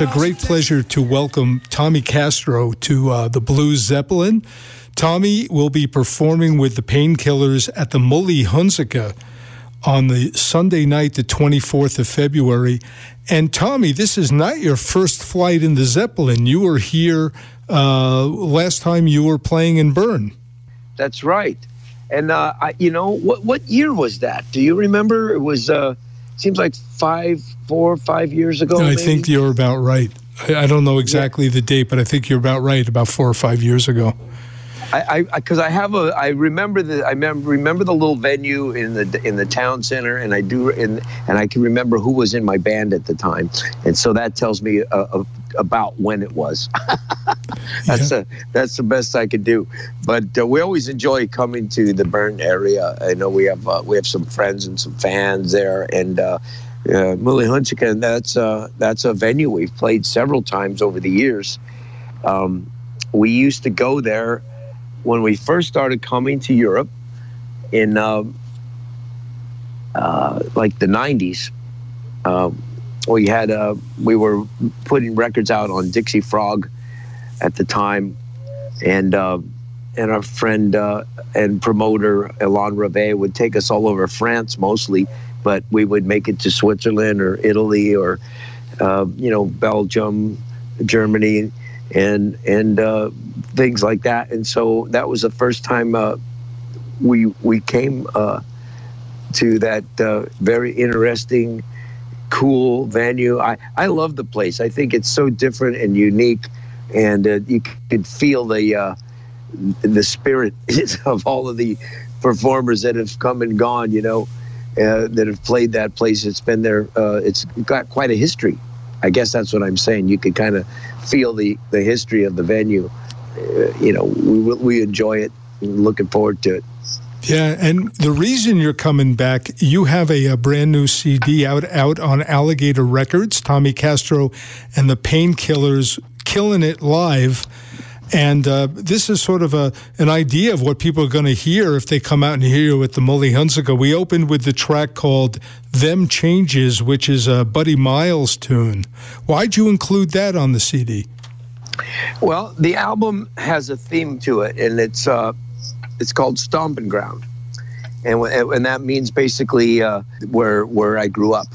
It's a great pleasure to welcome Tommy Castro to uh, the Blues Zeppelin. Tommy will be performing with the Painkillers at the Mühle Hunziken on the Sunday night, the 24th of February. And Tommy, this is not your first flight in the Zeppelin. You were here uh, last time you were playing in Bern. That's right. And uh, I, you know, what what year was that? Do you remember? It was uh, seems like five, four, five years ago. I maybe? think you're about right. I, I don't know exactly the date, but I think you're about right. About four or five years ago. I because I, have a I remember the I remember remember the little venue in the in the town center and I do and and I can remember who was in my band at the time and so that tells me uh, uh, about when it was. that's a that's the best I could do. But uh, we always enjoy coming to the Bern area. I know we have uh, we have some friends and some fans there and. Uh, uh, Mühle Hunziken, and that's uh, that's a venue we've played several times over the years. Um, we used to go there when we first started coming to Europe in uh, uh, like the 90s, uh, we had uh, we were putting records out on Dixie Frog at the time, and uh, and our friend uh, and promoter Elan Reve would take us all over France mostly, but we would make it to Switzerland or Italy or you know Belgium, Germany, and and uh, things like that. And so that was the first time uh, we we came uh, to that uh, very interesting, cool venue. I I love the place. I think it's so different and unique, and uh, you could feel the uh, the spirit of all of the performers that have come and gone. You know. that have played that place. It's been there. it's got quite a history. I guess that's what I'm saying. You could kind of feel the, the history of the venue. Uh, you know, we, we enjoy it. Looking forward to it. Yeah, and the reason you're coming back, you have a, a, brand new CD out out on Alligator Records, Tommy Castro and the Painkillers killing it live. And uh, this is sort of a an idea of what people are going to hear if they come out and hear you at the Mühle Hunziken. We opened with the track called "Them Changes," which is a Buddy Miles tune. Why'd you include that on the CD? Well, the album has a theme to it, and it's uh, it's called Stomping Ground, and and that means basically uh, where where I grew up,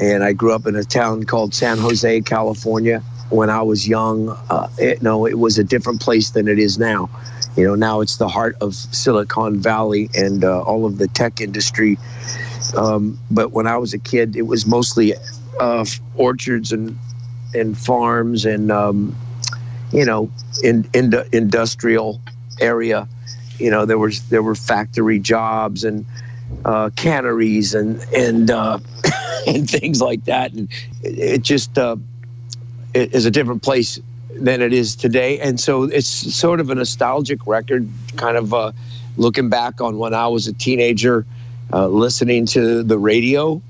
and I grew up in a town called San Jose, California when I was young, uh, it, no, it was a different place than it is now. You know, now it's the heart of Silicon Valley and uh, all of the tech industry. Um, but when I was a kid, it was mostly uh, orchards and and farms and um, you know, in, in industrial area. You know, there was there were factory jobs and uh, canneries and and uh, and things like that, and it, it just uh, is a different place than it is today. And so it's sort of a nostalgic record, kind of uh, looking back on when I was a teenager, uh, listening to the radio,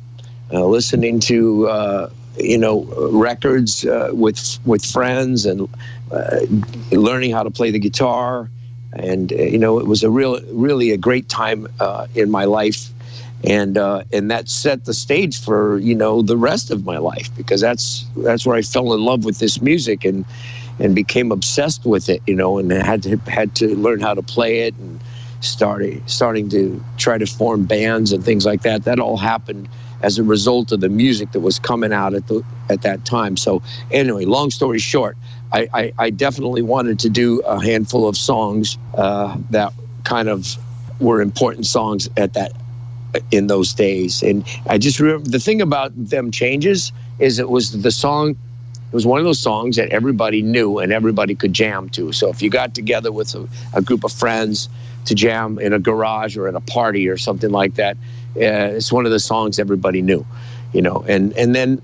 uh, listening to uh, you know records uh, with with friends, and uh, learning how to play the guitar. And you know, it was a real, really a great time in my life and uh, and that set the stage for you know the rest of my life because that's that's where I fell in love with this music and and became obsessed with it you know and had to had to learn how to play it and started starting to try to form bands and things like that. That all happened as a result of the music that was coming out at the at that time. So anyway long story short I, I, I definitely wanted to do a handful of songs uh, that kind of were important songs at that in those days. And I just remember the thing about them changes is it was the song. It was one of those songs that everybody knew and everybody could jam to. So if you got together with a, a group of friends to jam in a garage or at a party or something like that, uh, it's one of the songs everybody knew, you know. And and then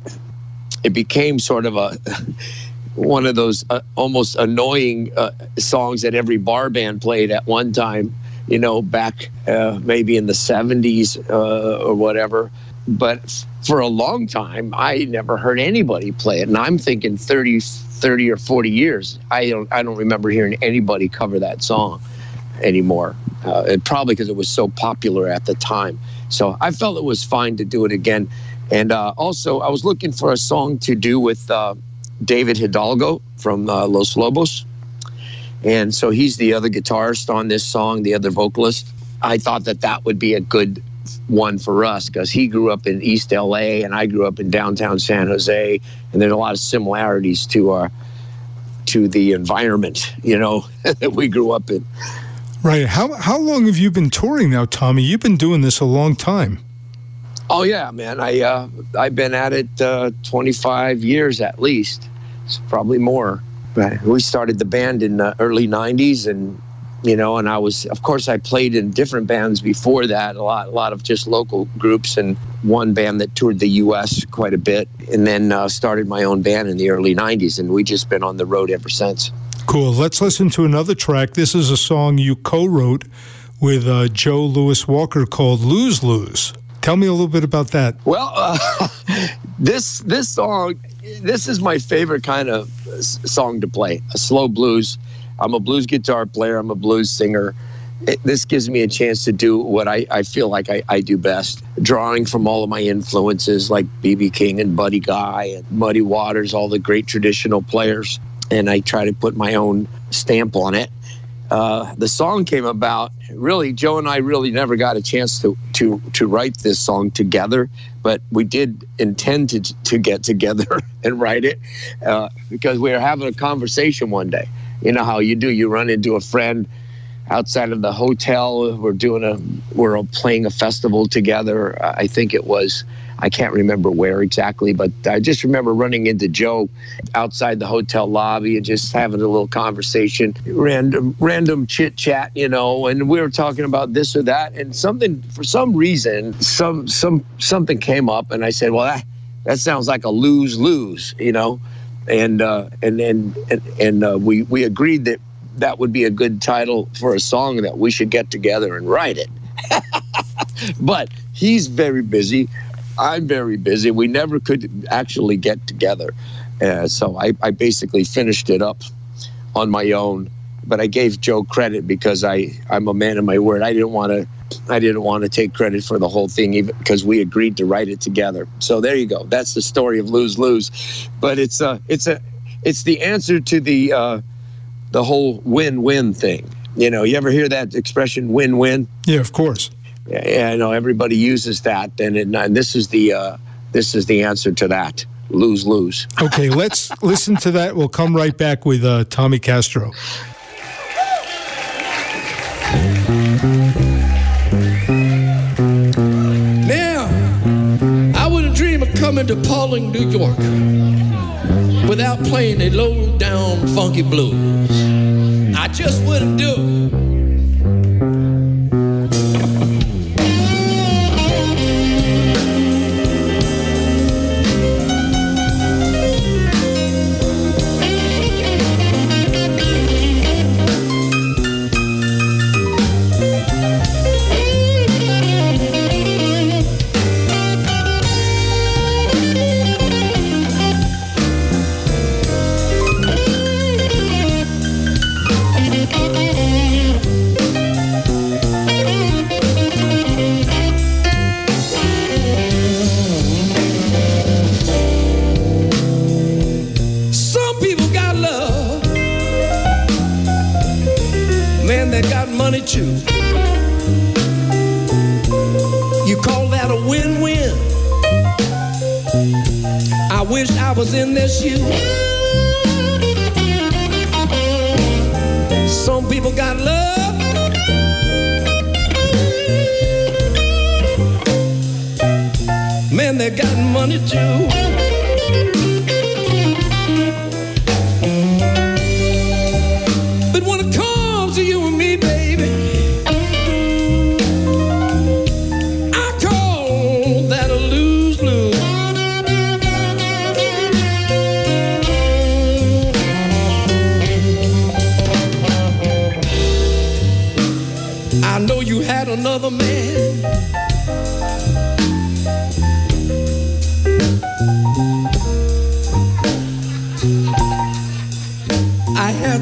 it became sort of a one of those uh, almost annoying uh, songs that every bar band played at one time you know, back uh, maybe in the 70s uh, or whatever. But for a long time, I never heard anybody play it. And I'm thinking 30, 30 or 40 years, I don't, I don't remember hearing anybody cover that song. anymore. Uh, and probably because it was so popular at the time. So I felt it was fine to do it again. And uh, also, I was looking for a song to do with uh, David Hidalgo from uh, Los Lobos. And so he's the other guitarist on this song, the other vocalist. I thought that that would be a good one for us because he grew up in East LA and I grew up in downtown San Jose. And there's a lot of similarities to our to the environment, you know, that we grew up in. Right. How how long have you been touring now, Tommy? You've been doing this a long time. Oh yeah, man. I uh, I've been at it uh, 25 years at least. It's probably more. But we started the band in the early 90s, and you know, and I was, of course, I played in different bands before that. A lot, a lot of just local groups, and one band that toured the U.S. quite a bit, and then uh, started my own band in the early 90s, and we just been on the road ever since. Cool. Let's listen to another track. This is a song you co-wrote with uh, Joe Louis Walker called "Lose Lose." Tell me a little bit about that. Well, uh, this this song, this is my favorite kind of song to play. A slow blues. I'm a blues guitar player. I'm a blues singer. It, this gives me a chance to do what I, I feel like I, I do best, drawing from all of my influences like B.B. King and Buddy Guy and Muddy Waters, all the great traditional players. And I try to put my own stamp on it. Uh, the song came about. Really joe and i really never got a chance to to to write this song together but we did intend to to get together and write it uh, because we were having a conversation one day. You know how you do you run into a friend outside of the hotel. We're doing a we're playing a festival together. I think it was i can't remember where exactly but i just remember running into joe outside the hotel lobby and just having a little conversation random random chit chat you know and we were talking about this or that. And something for some reason some some something came up and i said well that, that sounds like a lose lose you know? And uh and and and, and uh, we we agreed that that would be a good title for a song that we should get together and write it. But he's very busy i'm very busy. We never could actually get together. Uh, so I, I basically finished it up on my own. But i gave joe credit because i i'm a man of my word. I didn't want to i didn't want to take credit for the whole thing even because we agreed to write it together. So there you go. That's the story of lose lose. But it's a it's a it's the answer to the uh the whole win-win thing. You know you ever hear that expression win-win? Yeah, of course. Yeah, yeah, I know everybody uses that, and, it, and this is the uh, this is the answer to that: lose lose. Okay, let's listen to that. We'll come right back with uh, Tommy Castro. Now, I wouldn't dream of coming to Pawling, New York without playing a low down funky blues. I just wouldn't do it. Was in their shoes. Some people got love. Man, they got money too.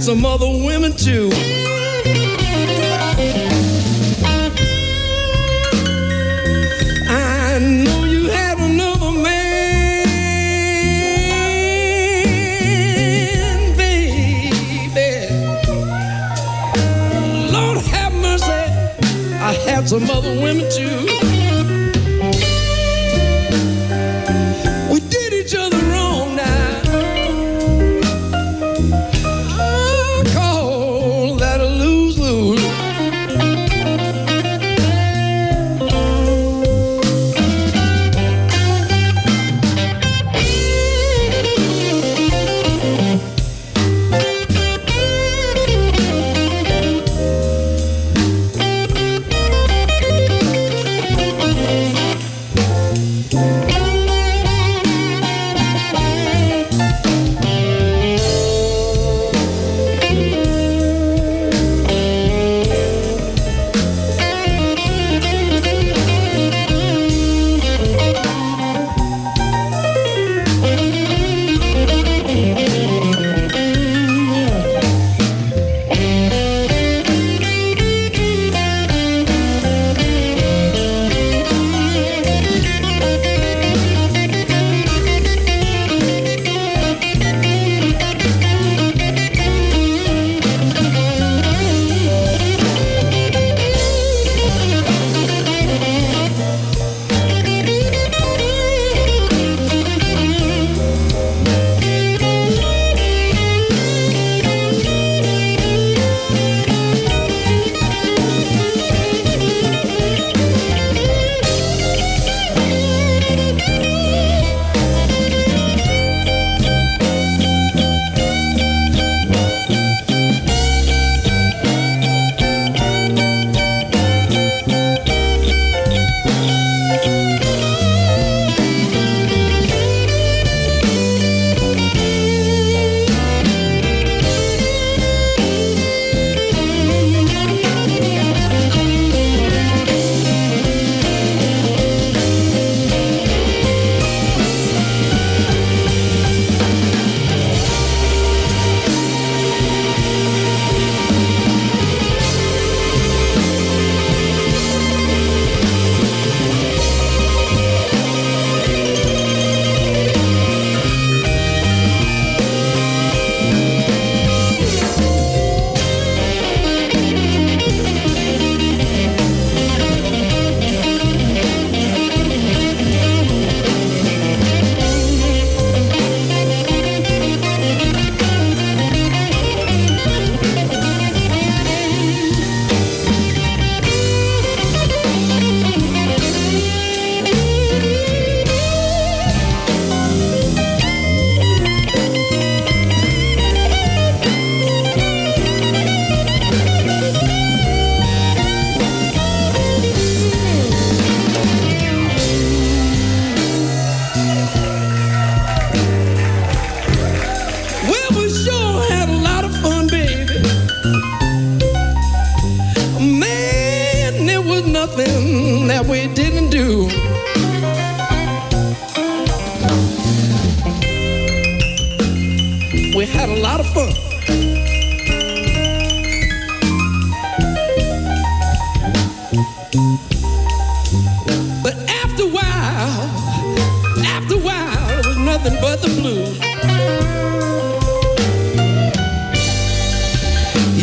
some other women too. I know you had another man, baby. Lord have mercy, I had some other women too.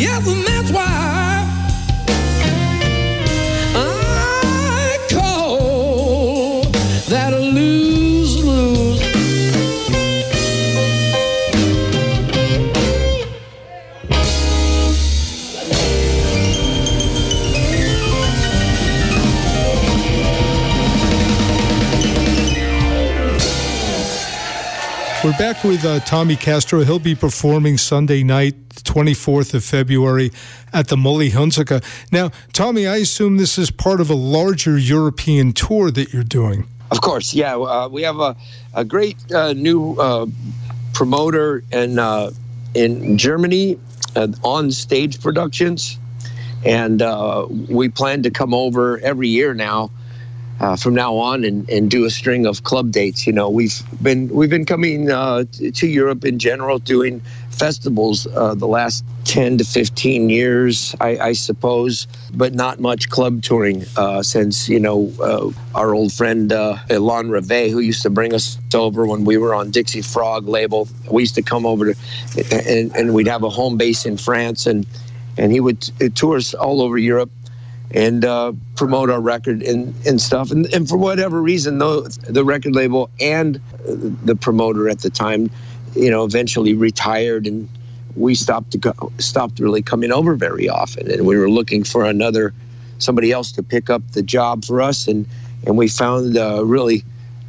Yes, and that's why We're back with uh, Tommy Castro. He'll be performing Sunday night, 24th of February, at the Mühle Hunziken. Now, Tommy, I assume this is part of a larger European tour that you're doing. Of course, yeah. Uh, we have a, a great uh, new uh, promoter in uh, in Germany, uh, on stage productions, and we plan to come over every year now. Uh, from now on, and, and do a string of club dates. You know, we've been we've been coming uh, to Europe in general, doing festivals uh, the last ten to fifteen years, I, I suppose, but not much club touring uh, since you know uh, our old friend uh, Elon Reve, who used to bring us over when we were on Dixie Frog label. We used to come over to, and, and we'd have a home base in France, and and he would tour us all over Europe and uh, promote our record and, and stuff. And, and for whatever reason, though, the record label and uh, the promoter at the time, you know, eventually retired and we stopped to go, stopped really coming over very often. And we were looking for another somebody else to pick up the job for us. And, and we found uh, really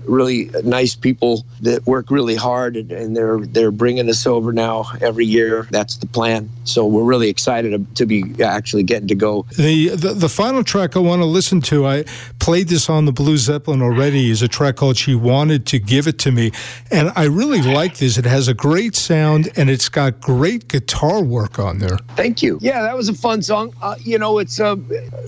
really nice people that work really hard and, and, they're they're bringing us over now every year. That's the plan. So we're really excited to, to be actually getting to go. The, the, the final track i want to listen to i played this on the blue zeppelin already is a track called she wanted to give it to me. And i really like this. It has a great sound and it's got great guitar work on there. Thank you. Yeah that was a fun song. Uh, you know it's uh,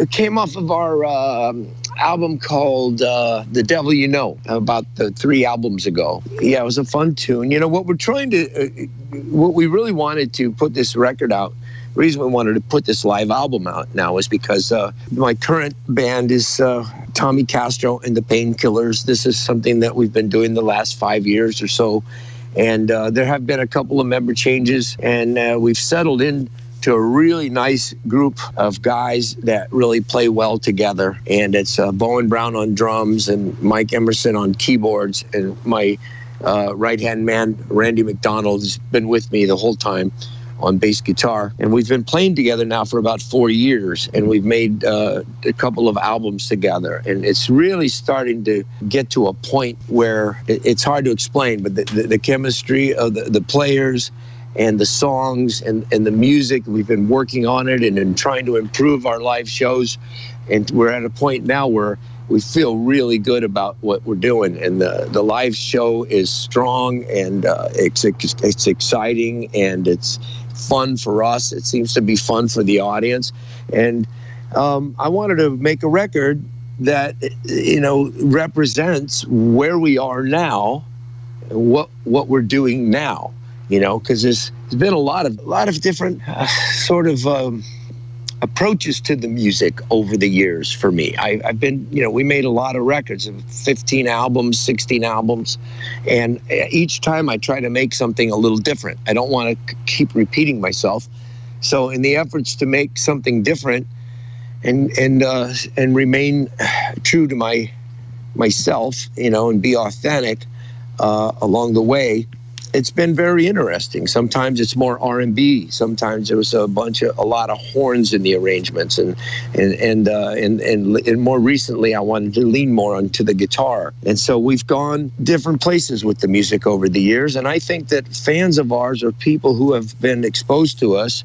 it came off of our uh, album called uh, The Devil You Know about the three albums ago. Yeah, it was a fun tune. You know, what we're trying to, uh, what we really wanted to put this record out, reason we wanted to put this live album out now is because uh, my current band is uh, Tommy Castro and the Painkillers. This is something that we've been doing the last five years or so. And uh, there have been a couple of member changes, and uh, we've settled in to a really nice group of guys that really play well together. And it's uh, Bowen Brown on drums and Mike Emerson on keyboards. And my uh, right hand man, Randy McDonald, has been with me the whole time on bass guitar. And we've been playing together now for about four years. And we've made uh, a couple of albums together. And it's really starting to get to a point where it's hard to explain, but the, the, the chemistry of the, the players and the songs and, and the music. We've been working on it and, and trying to improve our live shows. And we're at a point now where we feel really good about what we're doing. And the, the live show is strong and uh, it's, it's exciting and it's fun for us. It seems to be fun for the audience. And um, I wanted to make a record that, you know, represents where we are now, what, what we're doing now you know, because there's, there's been a lot of a lot of different uh, sort of um, approaches to the music over the years for me. I, have been, you know, we made a lot of records, of 15 albums, 16 albums, and uh, each time I try to make something a little different. I don't want to keep repeating myself. So, in the efforts to make something different and and uh, and remain true to my myself, you know, and be authentic uh, along the way, it's been very interesting. Sometimes it's more R and B. Sometimes there was a bunch of a lot of horns in the arrangements, and and and, uh, and and and more recently, I wanted to lean more onto the guitar. And so we've gone different places with the music over the years. And I think that fans of ours or people who have been exposed to us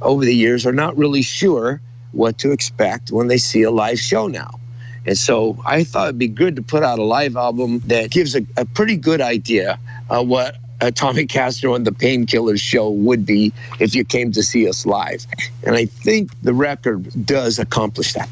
over the years are not really sure what to expect when they see a live show now. And so I thought it'd be good to put out a live album that gives a, a pretty good idea of what uh, Tommy Castro and the Painkillers show would be if you came to see us live. And I think the record does accomplish that.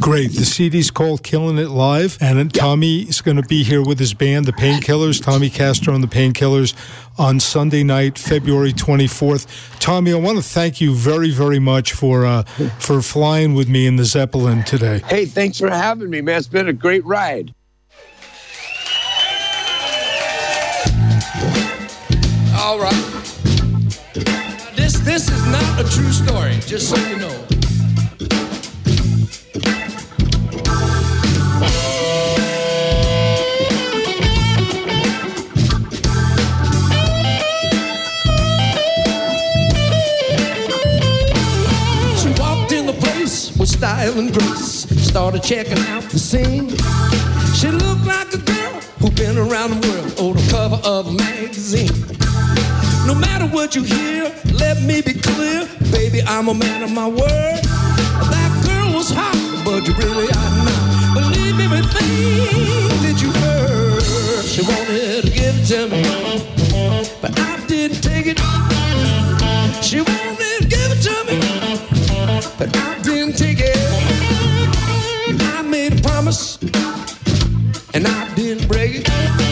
Great. The CD's called Killing It Live, and. Tommy is going to be here with his band, the Painkillers, Tommy Castro and the Painkillers, on Sunday night, February 24th. Tommy, I want to thank you very, very much for uh, for flying with me in the Zeppelin today. Hey, thanks for having me, man. It's been a great ride. All right. This this is not a true story, just so you know. She walked in the place with style and grace. Started checking out the scene. She looked like a girl who'd been around the world on the cover of a magazine. No matter what you hear, let me be clear, baby, I'm a man of my word. That girl was hot, but you really are not. Believe everything that you heard. She wanted to give it to me, but I didn't take it. She wanted to give it to me, but I didn't take it. I made a promise, and I didn't break it.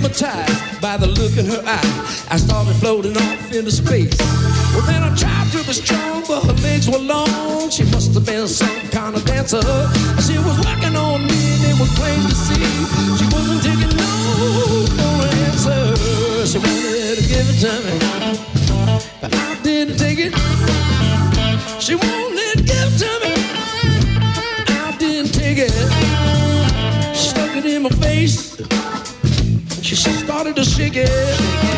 hypnotized by the look in her eye. I started floating off into space. Well, then I tried to be strong, but her legs were long. She must have been some kind of dancer. She was working on me, and it was plain to see. She wasn't taking no for an answer. She wanted to give it to me, but I didn't take it. She wanted to give it to me. cheguei.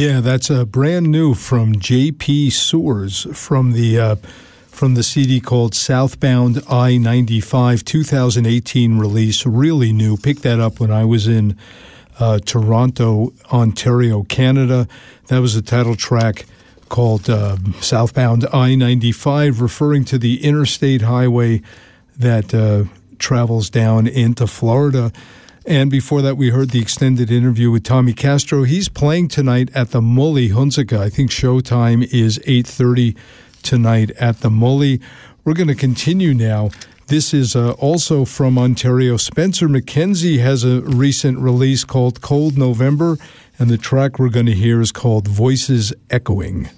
Yeah, that's uh, brand new from J.P. Soars from the uh, from the CD called Southbound I ninety five, two thousand eighteen release. Really new. Picked that up when I was in uh, Toronto, Ontario, Canada. That was the title track called uh, Southbound I ninety five, referring to the interstate highway that uh, travels down into Florida. And before that, we heard the extended interview with Tommy Castro. He's playing tonight at the Mühle Hunziken. I think showtime is 8.30 tonight at the Mühle. We're going to continue now. This is uh, also from Ontario. Spencer McKenzie has a recent release called Cold November, and the track we're going to hear is called Voices Echoing.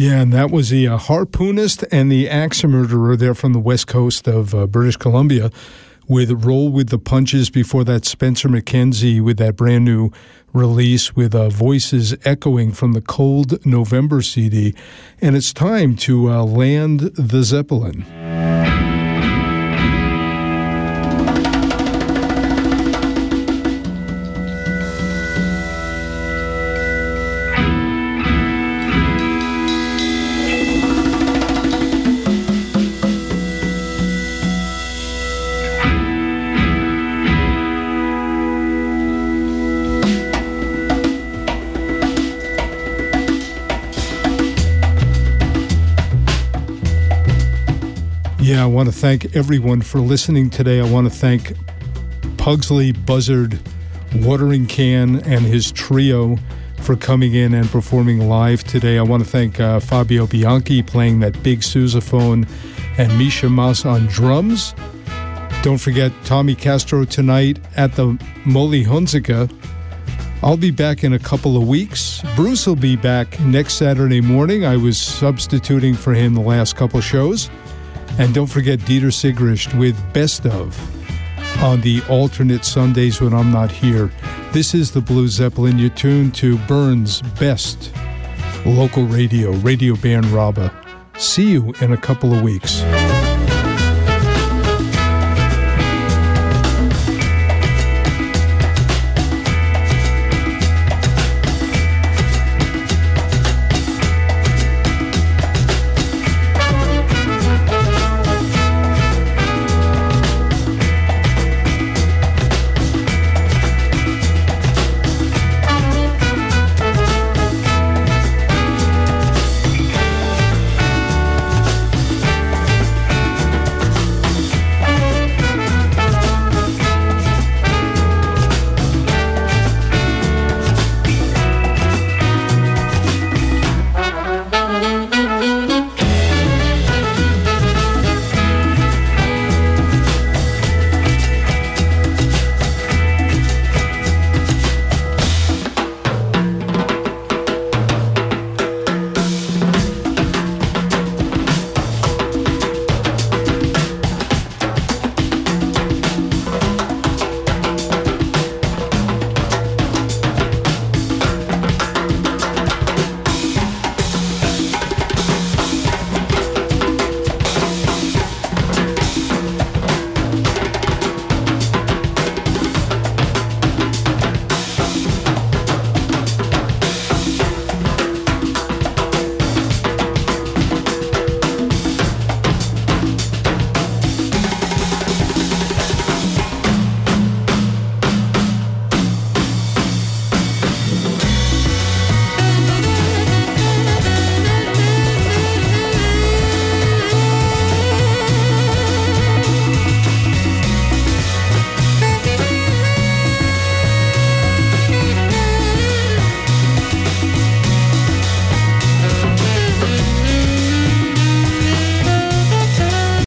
Yeah, and that was the uh, harpoonist and the axe murderer there from the west coast of uh, British Columbia with Roll with the Punches before that Spencer McKenzie with that brand new release with uh, voices echoing from the Cold November CD. And it's time to uh, land the Zeppelin. Yeah, I want to thank everyone for listening today. I want to thank Pugsley Buzzard Watering Can and his trio for coming in and performing live today. I want to thank uh, Fabio Bianchi playing that big sousaphone and Misha Mas on drums. Don't forget Tommy Castro tonight at the Mühle Hunziken. I'll be back in a couple of weeks. Bruce will be back next Saturday morning. I was substituting for him the last couple shows. And don't forget Dieter Sigrist with Best of on the alternate Sundays when I'm not here. This is the Blue Zeppelin. You're tuned to Bern's best local radio, Radio Bern RaBe. See you in a couple of weeks.